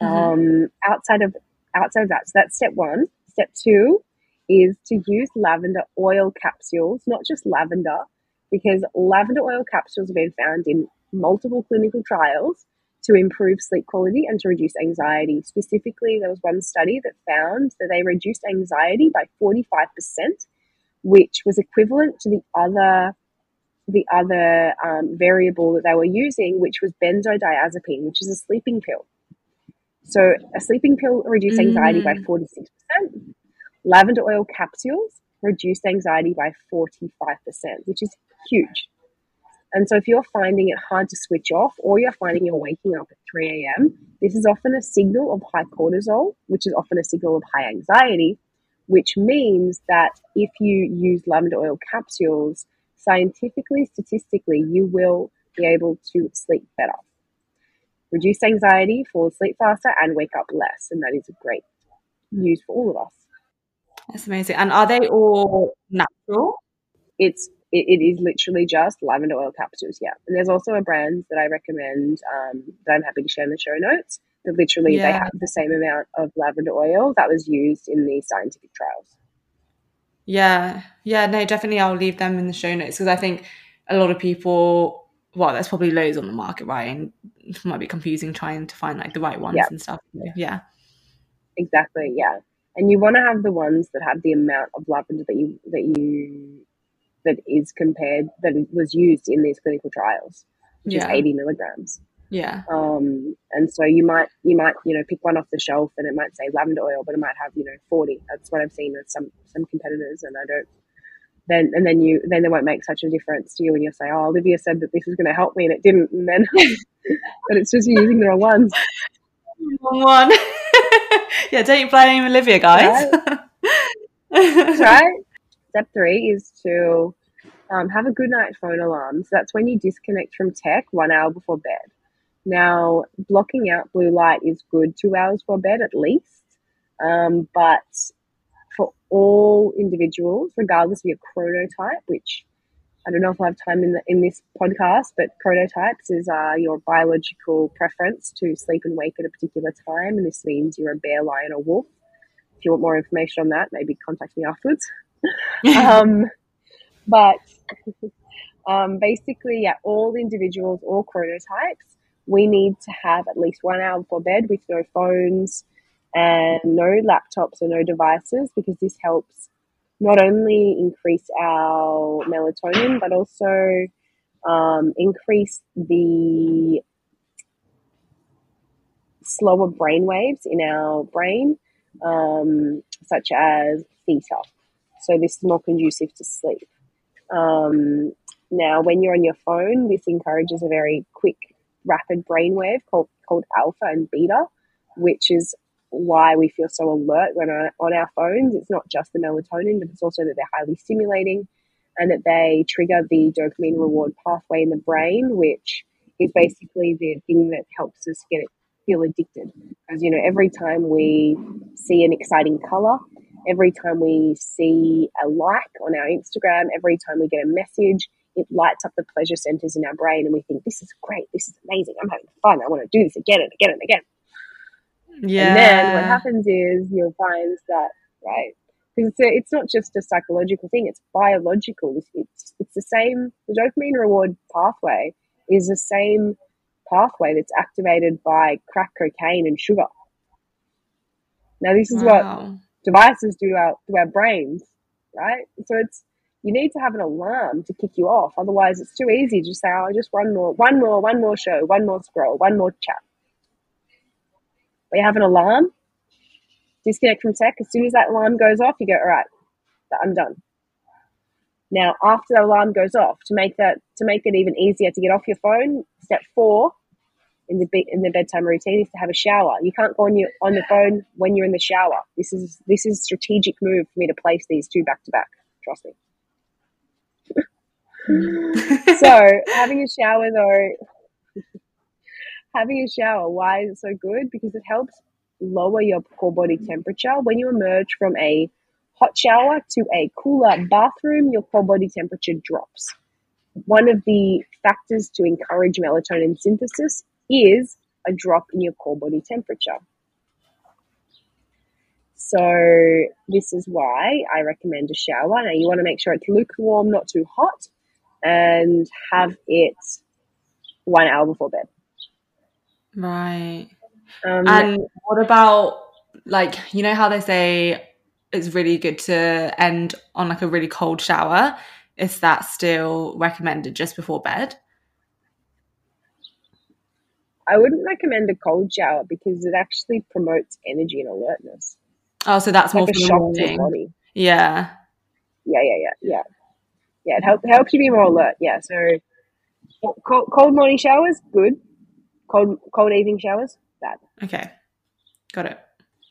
Um, outside of outside of that so that's step one. Step two is to use lavender oil capsules not just lavender because lavender oil capsules have been found in multiple clinical trials to improve sleep quality and to reduce anxiety. Specifically, there was one study that found that they reduced anxiety by 45%, which was equivalent to the other the other um, variable that they were using, which was benzodiazepine, which is a sleeping pill. So a sleeping pill reduced anxiety by 46%. Lavender oil capsules reduced anxiety by 45%, which is huge. And so, if you're finding it hard to switch off or you're finding you're waking up at 3 a.m., this is often a signal of high cortisol, which is often a signal of high anxiety, which means that if you use lavender oil capsules, scientifically, statistically, you will be able to sleep better, reduce anxiety, fall asleep faster, and wake up less. And that is great news for all of us. That's amazing. And are they all natural? it's it, it is literally just lavender oil capsules yeah and there's also a brand that i recommend um, that i'm happy to share in the show notes that literally they have the same amount of lavender oil that was used in the scientific trials Yeah, yeah, no, definitely. I'll leave them in the show notes because I think a lot of people, well, there's probably loads on the market, right? And it might be confusing trying to find like the right ones Yeah. and stuff. Yeah, exactly yeah and you want to have the ones that have the amount of lavender that you that you that is compared that was used in these clinical trials which Yeah. is 80 milligrams. Yeah. Um, and so you might you might you know pick one off the shelf and it might say lavender oil, but it might have you know 40. That's what I've seen with some some competitors, and I don't. Then and then you then they won't make such a difference to you, and you'll say, "Oh, Olivia said that this was going to help me, and it didn't." And then, *laughs* but it's just you using the wrong ones. One. *laughs* yeah, don't you blame Olivia, guys. right? *laughs* Step three is to um, have a good night phone alarm. So that's when you disconnect from tech one hour before bed. Now, blocking out blue light is good two hours before bed at least. Um, but for all individuals, regardless of your chronotype, which I don't know if I have time in the, in this podcast, but chronotypes is uh, your biological preference to sleep and wake at a particular time, and this means you're a bear, lion, or wolf. If you want more information on that, maybe contact me afterwards. Um, *laughs* but um, basically, yeah, all individuals, all chronotypes, we need to have at least one hour before bed with no phones and no laptops or no devices because this helps not only increase our melatonin but also um, increase the slower brain waves in our brain, um, such as theta. So this is more conducive to sleep. Um, now, when you're on your phone, this encourages a very quick, rapid brainwave called called alpha and beta, which is why we feel so alert when on, on our phones. It's not just the melatonin, but it's also that they're highly stimulating and that they trigger the dopamine reward pathway in the brain, which is basically the thing that helps us get feel addicted. Because you know, every time we see an exciting color, every time we see a like on our Instagram, every time we get a message, it lights up the pleasure centers in our brain, and we think, "This is great. This is amazing. I'm having fun. I want to do this again and again and again." Yeah. And then what happens is you'll find that, right? Because it's, it's not just a psychological thing, it's biological. It's, it's, it's the same, the dopamine reward pathway is the same pathway that's activated by crack cocaine and sugar. Now, this is what devices do to our, to our brains, right? So it's, you need to have an alarm to kick you off. Otherwise, it's too easy to just say, oh, just one more, one more, one more show, one more scroll, one more chat. But you have an alarm, disconnect from tech. As soon as that alarm goes off, you go, all right, I'm done. Now, after the alarm goes off, to make that to make it even easier to get off your phone, step four in the be- in the bedtime routine is to have a shower. You can't go on your on the phone when you're in the shower. This is this is strategic move for me to place these two back to back. Trust me. *laughs* so having a shower though *laughs* having a shower why is it so good because it helps lower your core body temperature when you emerge from a hot shower to a cooler bathroom your core body temperature drops one of the factors to encourage melatonin synthesis is a drop in your core body temperature so this is why I recommend a shower. Now you want to make sure it's lukewarm, not too hot, and have it one hour before bed. Right. Um, And what about like you know how they say it's really good to end on like a really cold shower? Is that still recommended just before bed? I wouldn't recommend a cold shower because it actually promotes energy and alertness. Oh, so that's It's more like for the morning. body. Yeah. Yeah, yeah, yeah, yeah. Yeah, it help, helps you be more alert. Yeah, so cold, cold morning showers, good. Cold, cold evening showers, bad. Okay. Got it.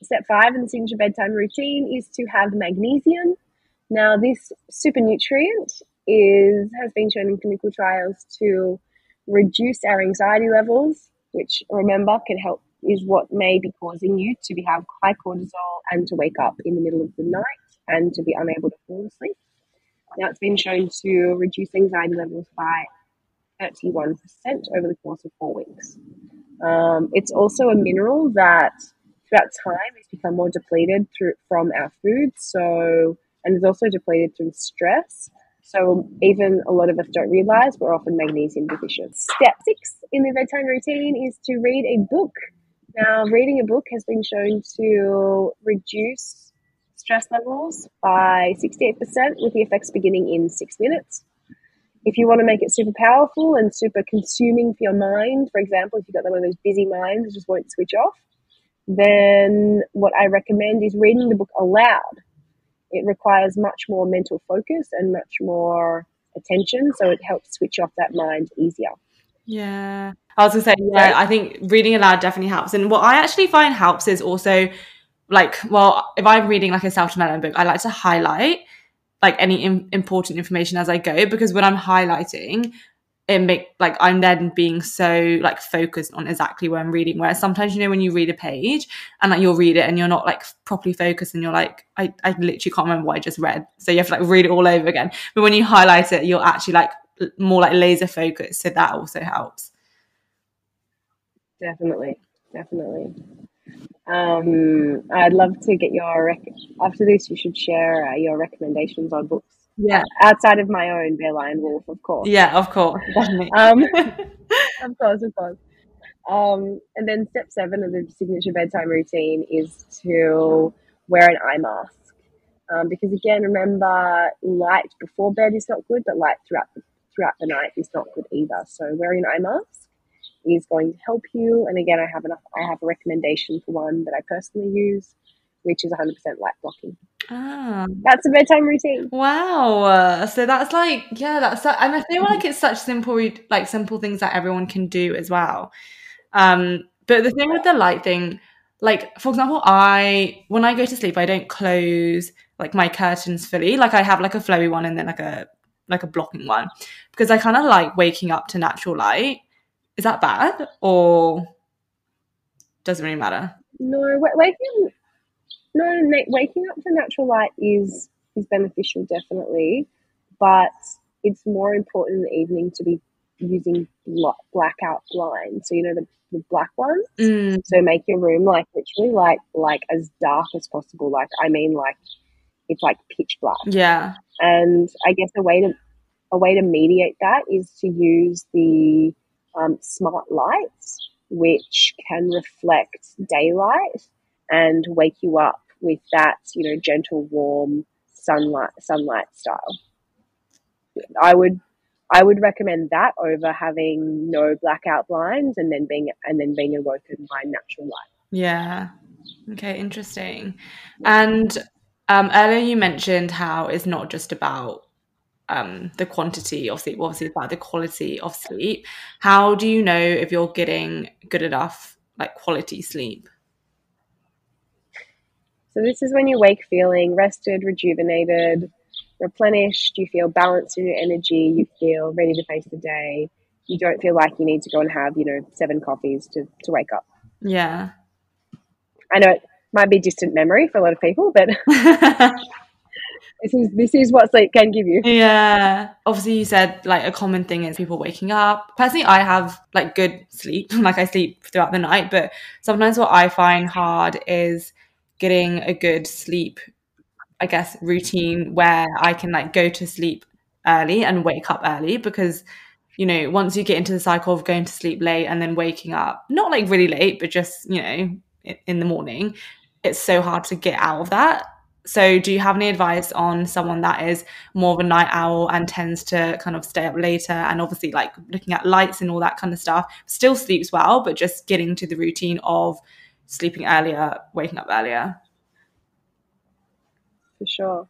Step five in the signature bedtime routine is to have magnesium. Now, this super nutrient is has been shown in clinical trials to reduce our anxiety levels, which remember can help is what may be causing you to be, have high cortisol and to wake up in the middle of the night and to be unable to fall asleep. Now, it's been shown to reduce anxiety levels by 31% over the course of four weeks. Um, it's also a mineral that throughout time has become more depleted through from our food. So and it's also depleted through stress. So even a lot of us don't realize we're often magnesium deficient. Step six in the bedtime routine is to read a book. Now, reading a book has been shown to reduce stress levels by 68% with the effects beginning in six minutes. if you want to make it super powerful and super consuming for your mind, for example, if you've got one of those busy minds that just won't switch off, then what I recommend is reading the book aloud. It requires much more mental focus and much more attention, so it helps switch off that mind easier. Yeah. I was gonna say, yeah, I think reading aloud definitely helps. And what I actually find helps is also like, well, if I'm reading like a self-development book, I like to highlight like any in- important information as I go because when I'm highlighting, it make like I'm then being so like focused on exactly where I'm reading. Whereas sometimes you know when you read a page and like you'll read it and you're not like properly focused and you're like I, I literally can't remember what I just read. So you have to like read it all over again. But when you highlight it, you're actually like more like laser focused. So that also helps. Definitely, definitely. Um, I'd love to get your rec- after this. You should share uh, your recommendations on books. Yeah, outside of my own Bear Lion Wolf, of course. Yeah, of course, *laughs* um, *laughs* of course, of course. Um, and then step seven of the signature bedtime routine is to wear an eye mask. Um, because again, remember, light before bed is not good, but light throughout the, throughout the night is not good either. So wearing an eye mask is going to help you. And again, I have enough, I have a recommendation for one that I personally use, which is 100% light blocking. Ah, that's a bedtime routine. Wow. So that's like, yeah, that's, and I feel like it's such simple, like simple things that everyone can do as well. Um, but the thing with the light thing, like for example, I when I go to sleep, I don't close like my curtains fully. Like I have like a flowy one and then like a like a blocking one because I kind of like waking up to natural light is that bad or doesn't really matter? No, waking no waking up to natural light is is beneficial definitely, but it's more important in the evening to be using blackout blinds. So you know the, the black ones. Mm. So make your room like literally like like as dark as possible. Like I mean like it's like pitch black. Yeah. And I guess a way to a way to mediate that is to use the um, smart lights, which can reflect daylight and wake you up with that, you know, gentle, warm sunlight sunlight style. I would I would recommend that over having no blackout blinds and then being and then being awoken by natural light. Yeah. Okay, interesting. And um, earlier you mentioned how it's not just about um, the quantity of sleep, obviously about the quality of sleep. How do you know if you're getting good enough, like quality sleep? So this is when you wake feeling rested, rejuvenated, replenished. You feel balanced in your energy. You feel ready to face the day. You don't feel like you need to go and have you know seven coffees to to wake up. Yeah, I know it might be distant memory for a lot of people, but *laughs* *laughs* This is this is what sleep can give you. Yeah. Obviously you said like a common thing is people waking up. Personally I have like good sleep. *laughs* like I sleep throughout the night, but sometimes what I find hard is getting a good sleep I guess routine where I can like go to sleep early and wake up early because you know once you get into the cycle of going to sleep late and then waking up not like really late but just you know in the morning it's so hard to get out of that. So, do you have any advice on someone that is more of a night owl and tends to kind of stay up later and obviously like looking at lights and all that kind of stuff, still sleeps well, but just getting to the routine of sleeping earlier, waking up earlier? For sure.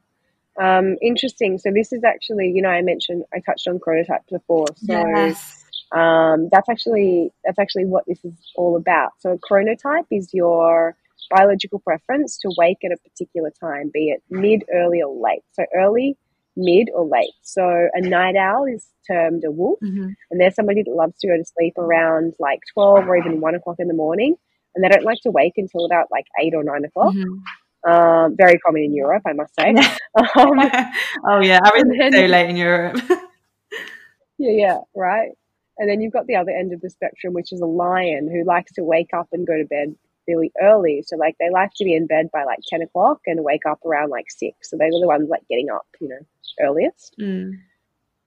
Um, interesting. So, this is actually, you know, I mentioned I touched on chronotype before. So, yes. um, that's actually that's actually what this is all about. So, a chronotype is your biological preference to wake at a particular time, be it mid, early, or late. So early, mid, or late. So a night owl is termed a wolf, mm-hmm. and they're somebody that loves to go to sleep around like 12 or even 1 o'clock in the morning, and they don't like to wake until about like 8 or 9 o'clock. Mm-hmm. Um, very common in Europe, I must say. *laughs* um, *laughs* oh yeah, everything's so late in Europe. *laughs* yeah, yeah, right. And then you've got the other end of the spectrum, which is a lion who likes to wake up and go to bed really early. So like they like to be in bed by like 10 o'clock and wake up around like six. So they were the ones like getting up, you know, earliest. Mm.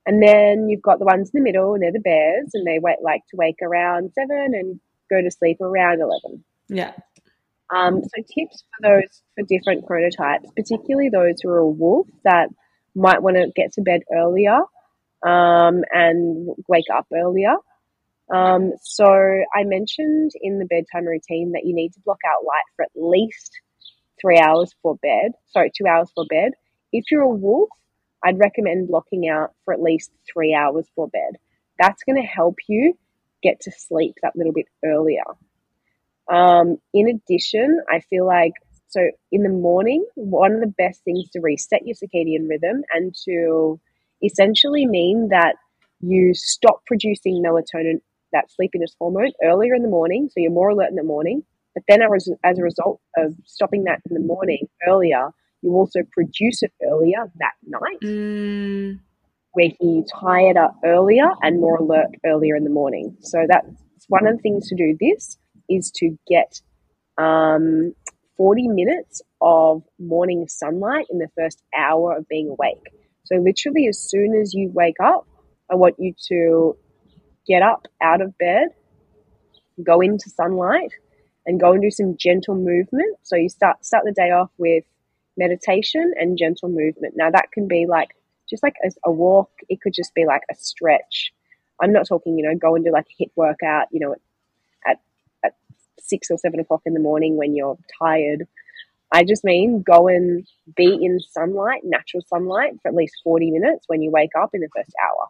And then you've got the ones in the middle and they're the bears and they wait like to wake around seven and go to sleep around 11. Yeah. Um, so tips for those for different chronotypes, particularly those who are a wolf that might want to get to bed earlier. um, and wake up earlier. Um, so I mentioned in the bedtime routine that you need to block out light for at least three hours for bed. Sorry, two hours for bed. If you're a wolf, I'd recommend blocking out for at least three hours for bed. That's going to help you get to sleep that little bit earlier. Um, in addition, I feel like so in the morning, one of the best things to reset your circadian rhythm and to essentially mean that you stop producing melatonin, that sleepiness hormone, earlier in the morning. So you're more alert in the morning. But then, as a result of stopping that in the morning earlier, you also produce it earlier that night, mm. Making you tired up earlier and more alert earlier in the morning. So that's one of the things to do. This is to get um, 40 minutes of morning sunlight in the first hour of being awake. So, literally, as soon as you wake up, I want you to get up out of bed, go into sunlight, and go and do some gentle movement. So, you start start the day off with meditation and gentle movement. Now, that can be like just like a, a walk. It could just be like a stretch. I'm not talking, you know, go and do like a HIIT workout, you know, at, at six or seven o'clock in the morning when you're tired. I just mean go and be in sunlight, natural sunlight, for at least 40 minutes when you wake up in the first hour.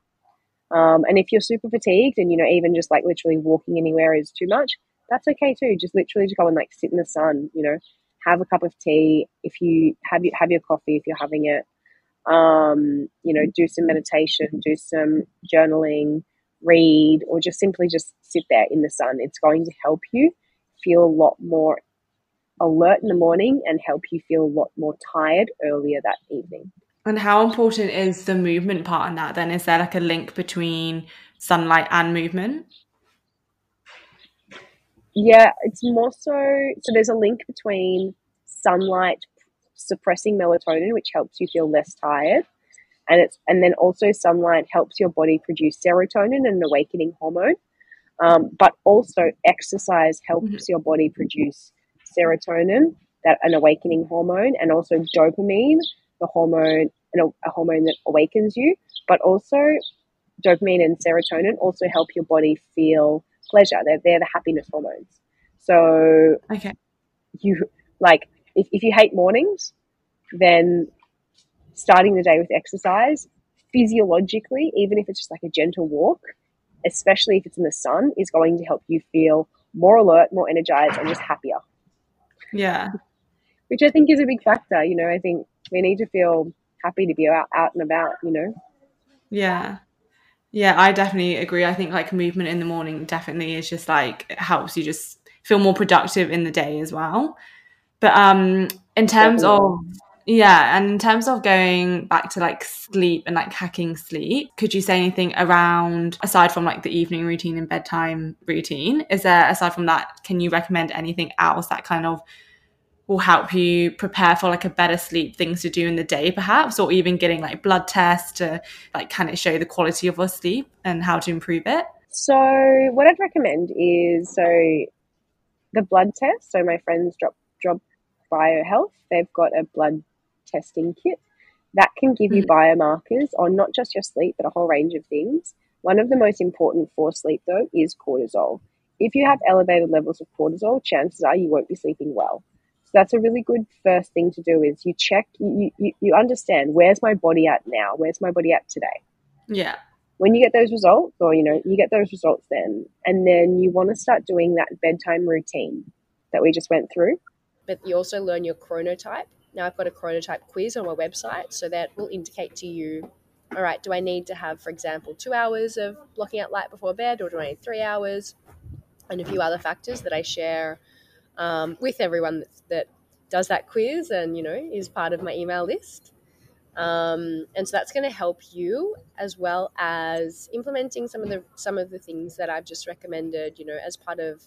Um, and if you're super fatigued and, you know, even just like literally walking anywhere is too much, that's okay too. Just literally just go and like sit in the sun, you know, have a cup of tea. If you have, you, have your coffee, if you're having it, um, you know, do some meditation, do some journaling, read, or just simply just sit there in the sun. It's going to help you feel a lot more alert in the morning and help you feel a lot more tired earlier that evening. And how important is the movement part in that then? Is there like a link between sunlight and movement? Yeah, it's more so. So there's a link between sunlight suppressing melatonin, which helps you feel less tired, and it's and then also sunlight helps your body produce serotonin, an awakening hormone. Um, but also exercise helps mm-hmm. your body produce serotonin, that an awakening hormone, and also dopamine, the hormone, and a hormone that awakens you. But also, dopamine and serotonin also help your body feel pleasure. They're they're the happiness hormones. So okay, you like if if you hate mornings, then starting the day with exercise physiologically, even if it's just like a gentle walk, especially if it's in the sun, is going to help you feel more alert, more energized, and just happier. Yeah. Which I think is a big factor. You know, I think we need to feel happy to be out, out and about, you know? Yeah. Yeah, I definitely agree. I think like movement in the morning definitely is just like it helps you just feel more productive in the day as well. But um in terms definitely. of yeah, and in terms of going back to like sleep and like hacking sleep, could you say anything around aside from like the evening routine and bedtime routine? Is there aside from that, can you recommend anything else that kind of will help you prepare for like a better sleep, things to do in the day perhaps, or even getting like blood tests to like kind of show the quality of our sleep and how to improve it? So what I'd recommend is so the blood test. So my friends drop drop biohealth, they've got a blood testing kit that can give you mm-hmm. biomarkers on not just your sleep, but a whole range of things. One of the most important for sleep, though, is cortisol. If you have elevated levels of cortisol, chances are you won't be sleeping well. So that's a really good first thing to do is you check, you, you, you understand where's my body at now? Where's my body at today? Yeah. When you get those results, or you know, you get those results then, and then you want to start doing that bedtime routine that we just went through. But you also learn your chronotype now I've got a chronotype quiz on my website, so that will indicate to you, all right, do I need to have, for example, two hours of blocking out light before bed, or do I need three hours? And a few other factors that I share um, with everyone that, that does that quiz and you know is part of my email list. Um, and so that's going to help you as well as implementing some of the some of the things that I've just recommended. You know, as part of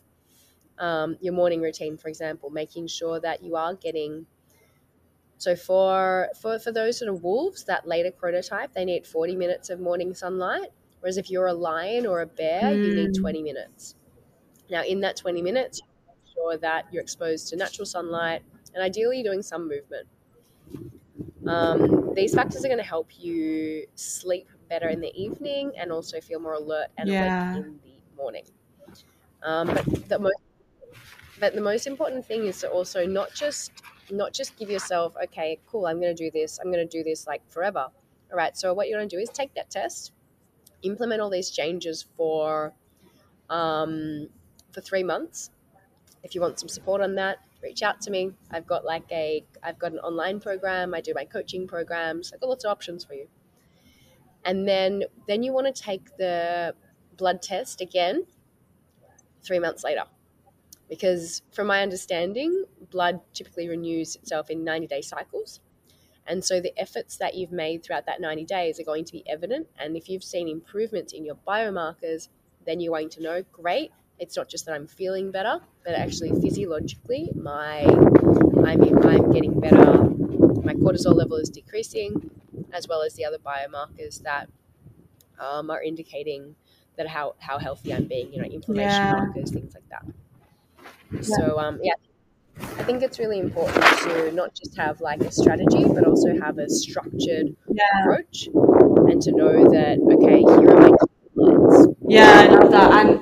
um, your morning routine, for example, making sure that you are getting so for, for, for those sort of wolves, that later chronotype, they need 40 minutes of morning sunlight. Whereas if you're a lion or a bear, mm. you need hmm. 20 minutes. Now, in that 20 minutes, make sure that you're exposed to natural sunlight and ideally doing some movement. Um, these factors are going to help you sleep better in the evening and also feel more alert and Yeah. awake in the morning. Um, but the most but the most important thing is to also not just not just give yourself okay cool i'm going to do this i'm going to do this like forever. All right so what you're going to do is take that test implement all these changes for um, for three months. If you want some support on that reach out to me. I've got like a i've got an online program i do my coaching programs i've got lots of options for you. And then then you want to take the blood test again three months later because from my understanding blood typically renews itself in 90 day cycles. And so the efforts that you've made throughout that 90 days are going to be evident. And if you've seen improvements in your biomarkers then you're going to know great it's not just that i'm feeling better but actually physiologically my i'm, I'm getting better. My cortisol level is decreasing as well as the other biomarkers that um, are indicating that how, how healthy i'm being you know inflammation Yeah. markers things like that so um, yeah, I think it's really important to not just have like a strategy, but also have a structured Yeah. approach, and to know that okay, here are my timelines. Yeah, I love that. And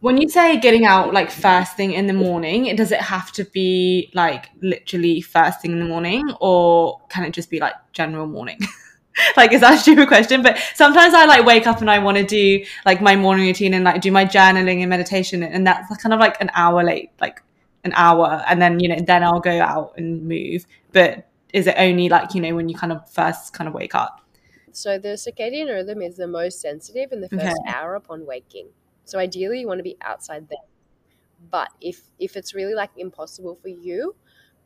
when you say getting out like first thing in the morning, it does it have to be like literally first thing in the morning, or can it just be like general morning? *laughs* *laughs* like is that a stupid question? But sometimes I like wake up and I want to do like my morning routine and like do my journaling and meditation, and that's kind of like an hour late, like an hour, and then you know then I'll go out and move. But is it only like you know when you kind of first kind of wake up? So the circadian rhythm is the most sensitive in the first Okay. hour upon waking. So ideally, you want to be outside then. But if if it's really like impossible for you,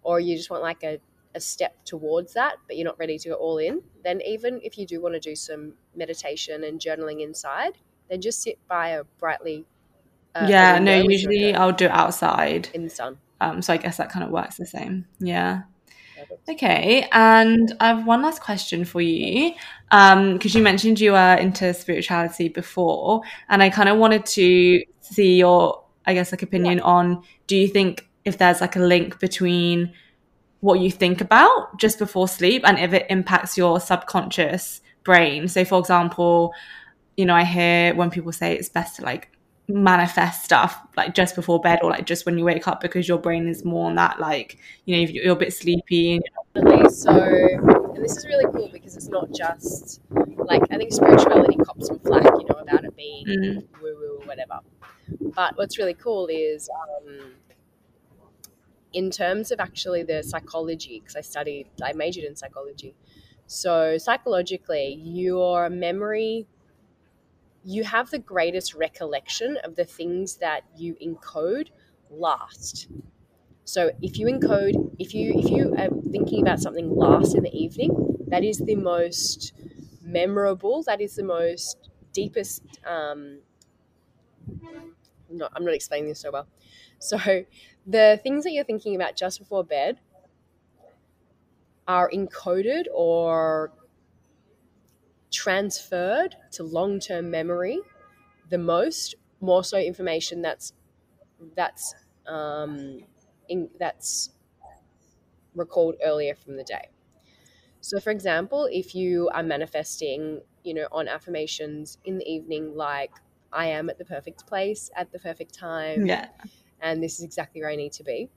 or you just want like a, a step towards that, but you're not ready to go all in, then even if you do want to do some meditation and journaling inside, then just sit by a brightly uh, yeah, no, usually I'll do it outside. in the sun. Um, so I guess that kind of works the same. Yeah. Okay. And I have one last question for you. Um, because you mentioned you were into spirituality before, and I kind of wanted to see your, I guess, like opinion on do you think if there's like a link between what you think about just before sleep and if it impacts your subconscious brain? So, for example, you know, I hear when people say it's best to like manifest stuff like just before bed or like just when you wake up because your brain is more on that like you know you're a bit sleepy and. So, and this is really cool because it's not just like I think spirituality cops some flack, you know, about it being Mm. woo woo or whatever. But what's really cool is um, in terms of actually the psychology, because I studied, I majored in psychology. So, psychologically, your memory, you have the greatest recollection of the things that you encode last. So if you encode, if you if you are thinking about something last in the evening, that is the most memorable. That is the most deepest. Um, no, I'm not explaining this so well. So the things that you're thinking about just before bed are encoded or transferred to long-term memory the most more so information that's that's um, in, that's recalled earlier from the day. So, for example, if you are manifesting, you know, on affirmations in the evening, like I am at the perfect place at the perfect time, yeah and this is exactly where I need to be,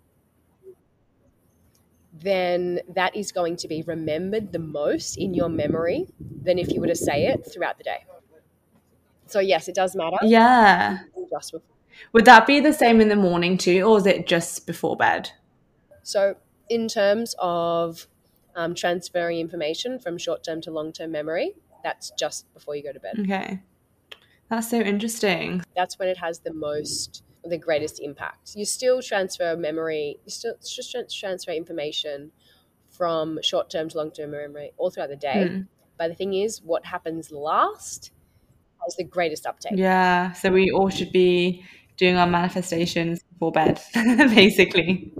then that is going to be remembered the most in your memory than if you were to say it throughout the day. So, yes, it does matter. yeah Just before. would that be the same in the morning too or is it just before bed So, in terms of um, transferring information from short term to long term memory, that's just before you go to bed. okay that's so interesting That's when it has the most, the greatest impact. You still transfer memory, you still just transfer information from short term to long term memory all throughout the day. Hmm. But the thing is, what happens last has the greatest uptake. yeah so we all should be doing our manifestations before bed *laughs* basically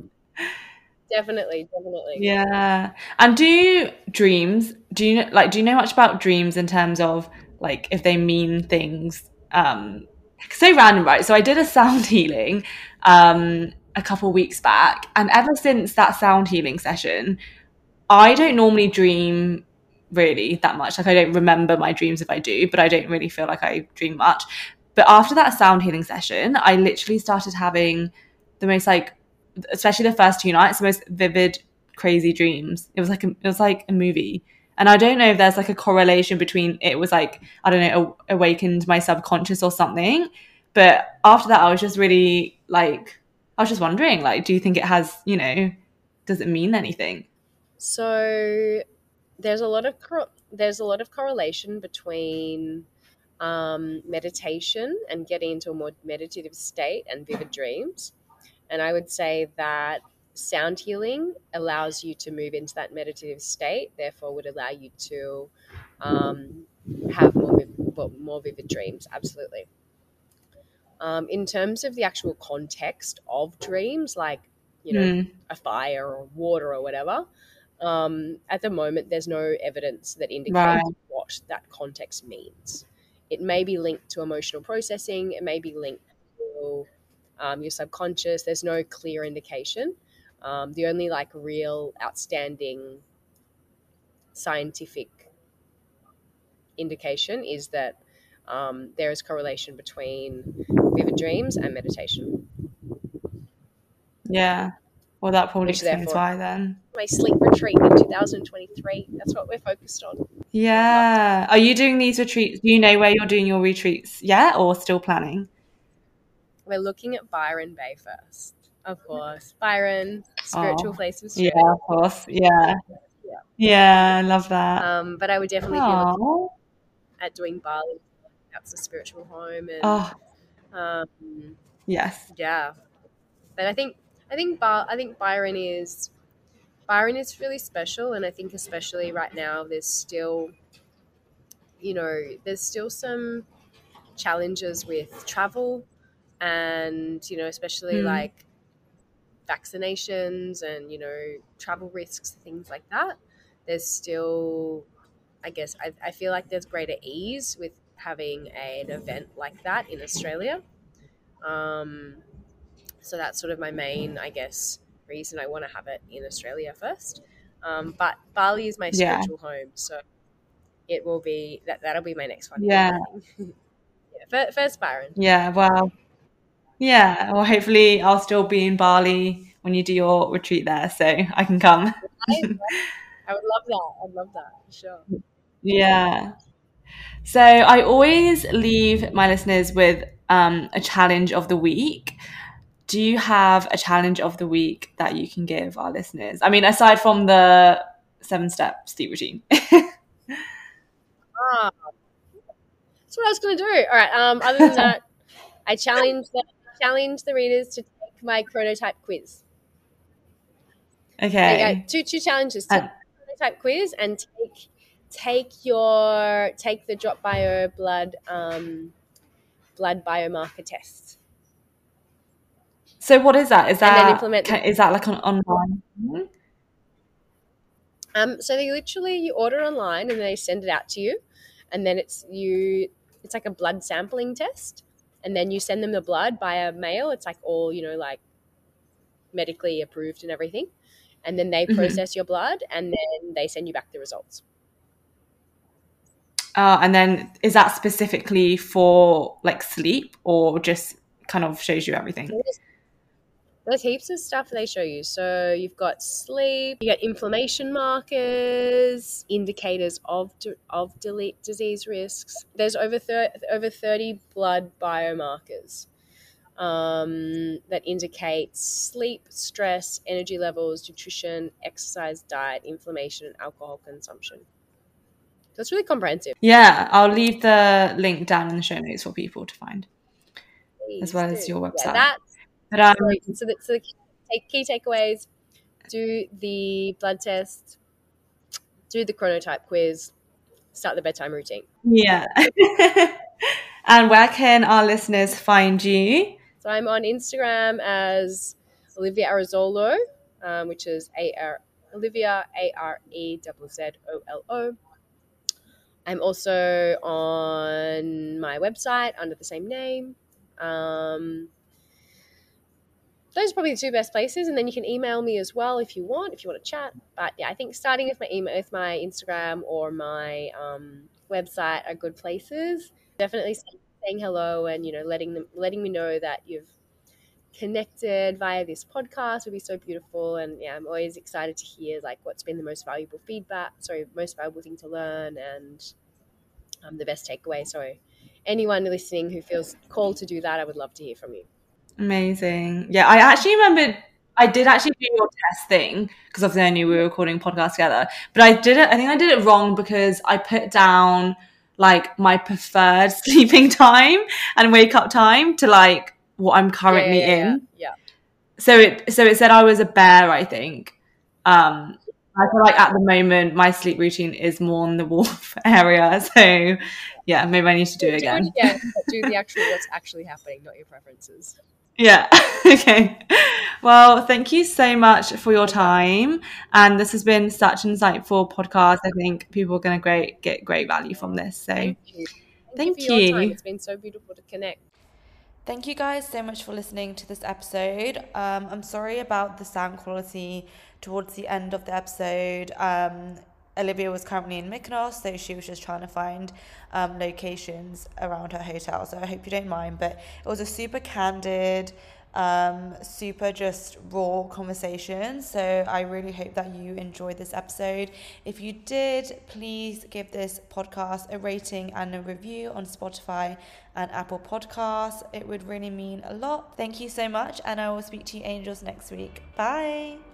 Definitely, definitely. Yeah. And do dreams, do you know, like do you know much about dreams in terms of like if they mean things um so random, right? So I did a sound *laughs* healing um a couple weeks back and ever since that sound healing session, I don't normally dream really that much. Like I don't remember my dreams if I do, but I don't really feel like I dream much. But after that sound healing session, I literally started having the most like, especially the first two nights, the most vivid, crazy dreams. It was like a, it was like a movie. And I don't know if there's like a correlation between it was like I don't know awakened my subconscious or something. But after that, I was just really like I was just wondering like, do you think it has you know, does it mean anything? So there's a lot of cor- there's a lot of correlation between um, meditation and getting into a more meditative state and vivid dreams. And I would say that sound healing allows you to move into that meditative state, therefore, would allow you to um, have more, more vivid dreams. Absolutely. Um, in terms of the actual context of dreams, like, you know, mm. a fire or water or whatever, um, at the moment, there's no evidence that indicates right. what that context means. It may be linked to emotional processing, it may be linked to um, your subconscious. There's no clear indication. Um, the only like real outstanding scientific indication is that um, there is correlation between vivid dreams and meditation. Yeah. Well, that probably Which explains why then. My sleep retreat in 2023. That's what we're focused on. Yeah. Are you doing these retreats? Do you know where you're doing your retreats yet or still planning? We're looking at Byron Bay first. Of course. Byron, spiritual oh, place of strength. Yeah, of course. Yeah. Yeah, yeah I love that. Um, but I would definitely Aww. be looking at doing Bali. That's a spiritual home. And, oh. um, yes. Yeah. But I think I think Bar- I think Byron is Byron is really special, and I think especially right now, there's still, you know, there's still some challenges with travel, and you know, especially mm. like vaccinations and you know travel risks, things like that. There's still, I guess, I, I feel like there's greater ease with having an event like that in Australia. Um, so that's sort of my main, I guess, reason I want to have it in Australia first. Um, but Bali is my spiritual yeah. home, so it will be that. That'll be my next one. Yeah. *laughs* yeah. First, Byron. Yeah. Well. Yeah. Well, hopefully, I'll still be in Bali when you do your retreat there, so I can come. I would love that. I'd love that sure. Yeah. So I always leave my listeners with um, a challenge of the week do you have a challenge of the week that you can give our listeners? I mean, aside from the seven step sleep routine. *laughs* ah, that's what I was going to do. All right. Um, other than that, *laughs* I challenge the, challenge the readers to take my chronotype quiz. Okay. two two challenges: take uh, chronotype quiz and take take your take the drop bio blood um, blood biomarker test. So what is that? Is that implement is that like an online? Um, so they literally you order online and they send it out to you, and then it's you. It's like a blood sampling test, and then you send them the blood via mail. It's like all you know, like medically approved and everything, and then they mm-hmm. process mm-hmm. your blood, and then they send you back the results. Uh, and then is that specifically for like sleep or just kind of shows you everything? There's heaps of stuff they show you. So you've got sleep, you got inflammation markers, indicators of of delete disease risks. There's over thir- over 30 blood biomarkers um, that indicate sleep, stress, energy levels, nutrition, exercise, diet, inflammation, and alcohol consumption. So it's really comprehensive. Yeah, I'll leave the link down in the show notes for people to find, Please as well do. as your website. Yeah, that but, um, so, so, the, so the key, key takeaways: do the blood test, do the chronotype quiz, start the bedtime routine. Yeah. *laughs* and where can our listeners find you? So I'm on Instagram as Olivia Arezzolo, um, which is A R Olivia A R E Z Z O L O. I'm also on my website under the same name. Um, those are probably the two best places. And then you can email me as well if you want, if you want to chat. But yeah, I think starting with my email, with my Instagram or my um, website are good places. Definitely saying hello and you know letting them letting me know that you've connected via this podcast would be so beautiful. And yeah, I'm always excited to hear like what's been the most valuable feedback. Sorry, most valuable thing to learn and um, the best takeaway. So anyone listening who feels called to do that, I would love to hear from you. Amazing. Yeah, I actually remembered I did actually do your test thing because obviously I knew we were recording podcast together. But I did it. I think I did it wrong because I put down like my preferred *laughs* sleeping time and wake up time to like what I'm currently yeah, yeah, in. Yeah. So it so it said I was a bear. I think. Um, I feel like at the moment my sleep routine is more in the wolf *laughs* area. So yeah, maybe I need to do it again. Yeah, do the *laughs* actual what's actually happening, not your preferences. Yeah. *laughs* okay. Well, thank you so much for your time. And this has been such an insightful podcast. I think people are going to great get great value from this. So Thank you. Thank you. for your you. time. It's been so beautiful to connect. Thank you guys so much for listening to this episode. Um, I'm sorry about the sound quality towards the end of the episode. Um, Olivia was currently in Mykonos, so she was just trying to find um, locations around her hotel. So I hope you don't mind. But it was a super candid, um, super just raw conversation. So I really hope that you enjoyed this episode. If you did, please give this podcast a rating and a review on Spotify and Apple Podcasts. It would really mean a lot. Thank you so much, and I will speak to you angels next week. Bye.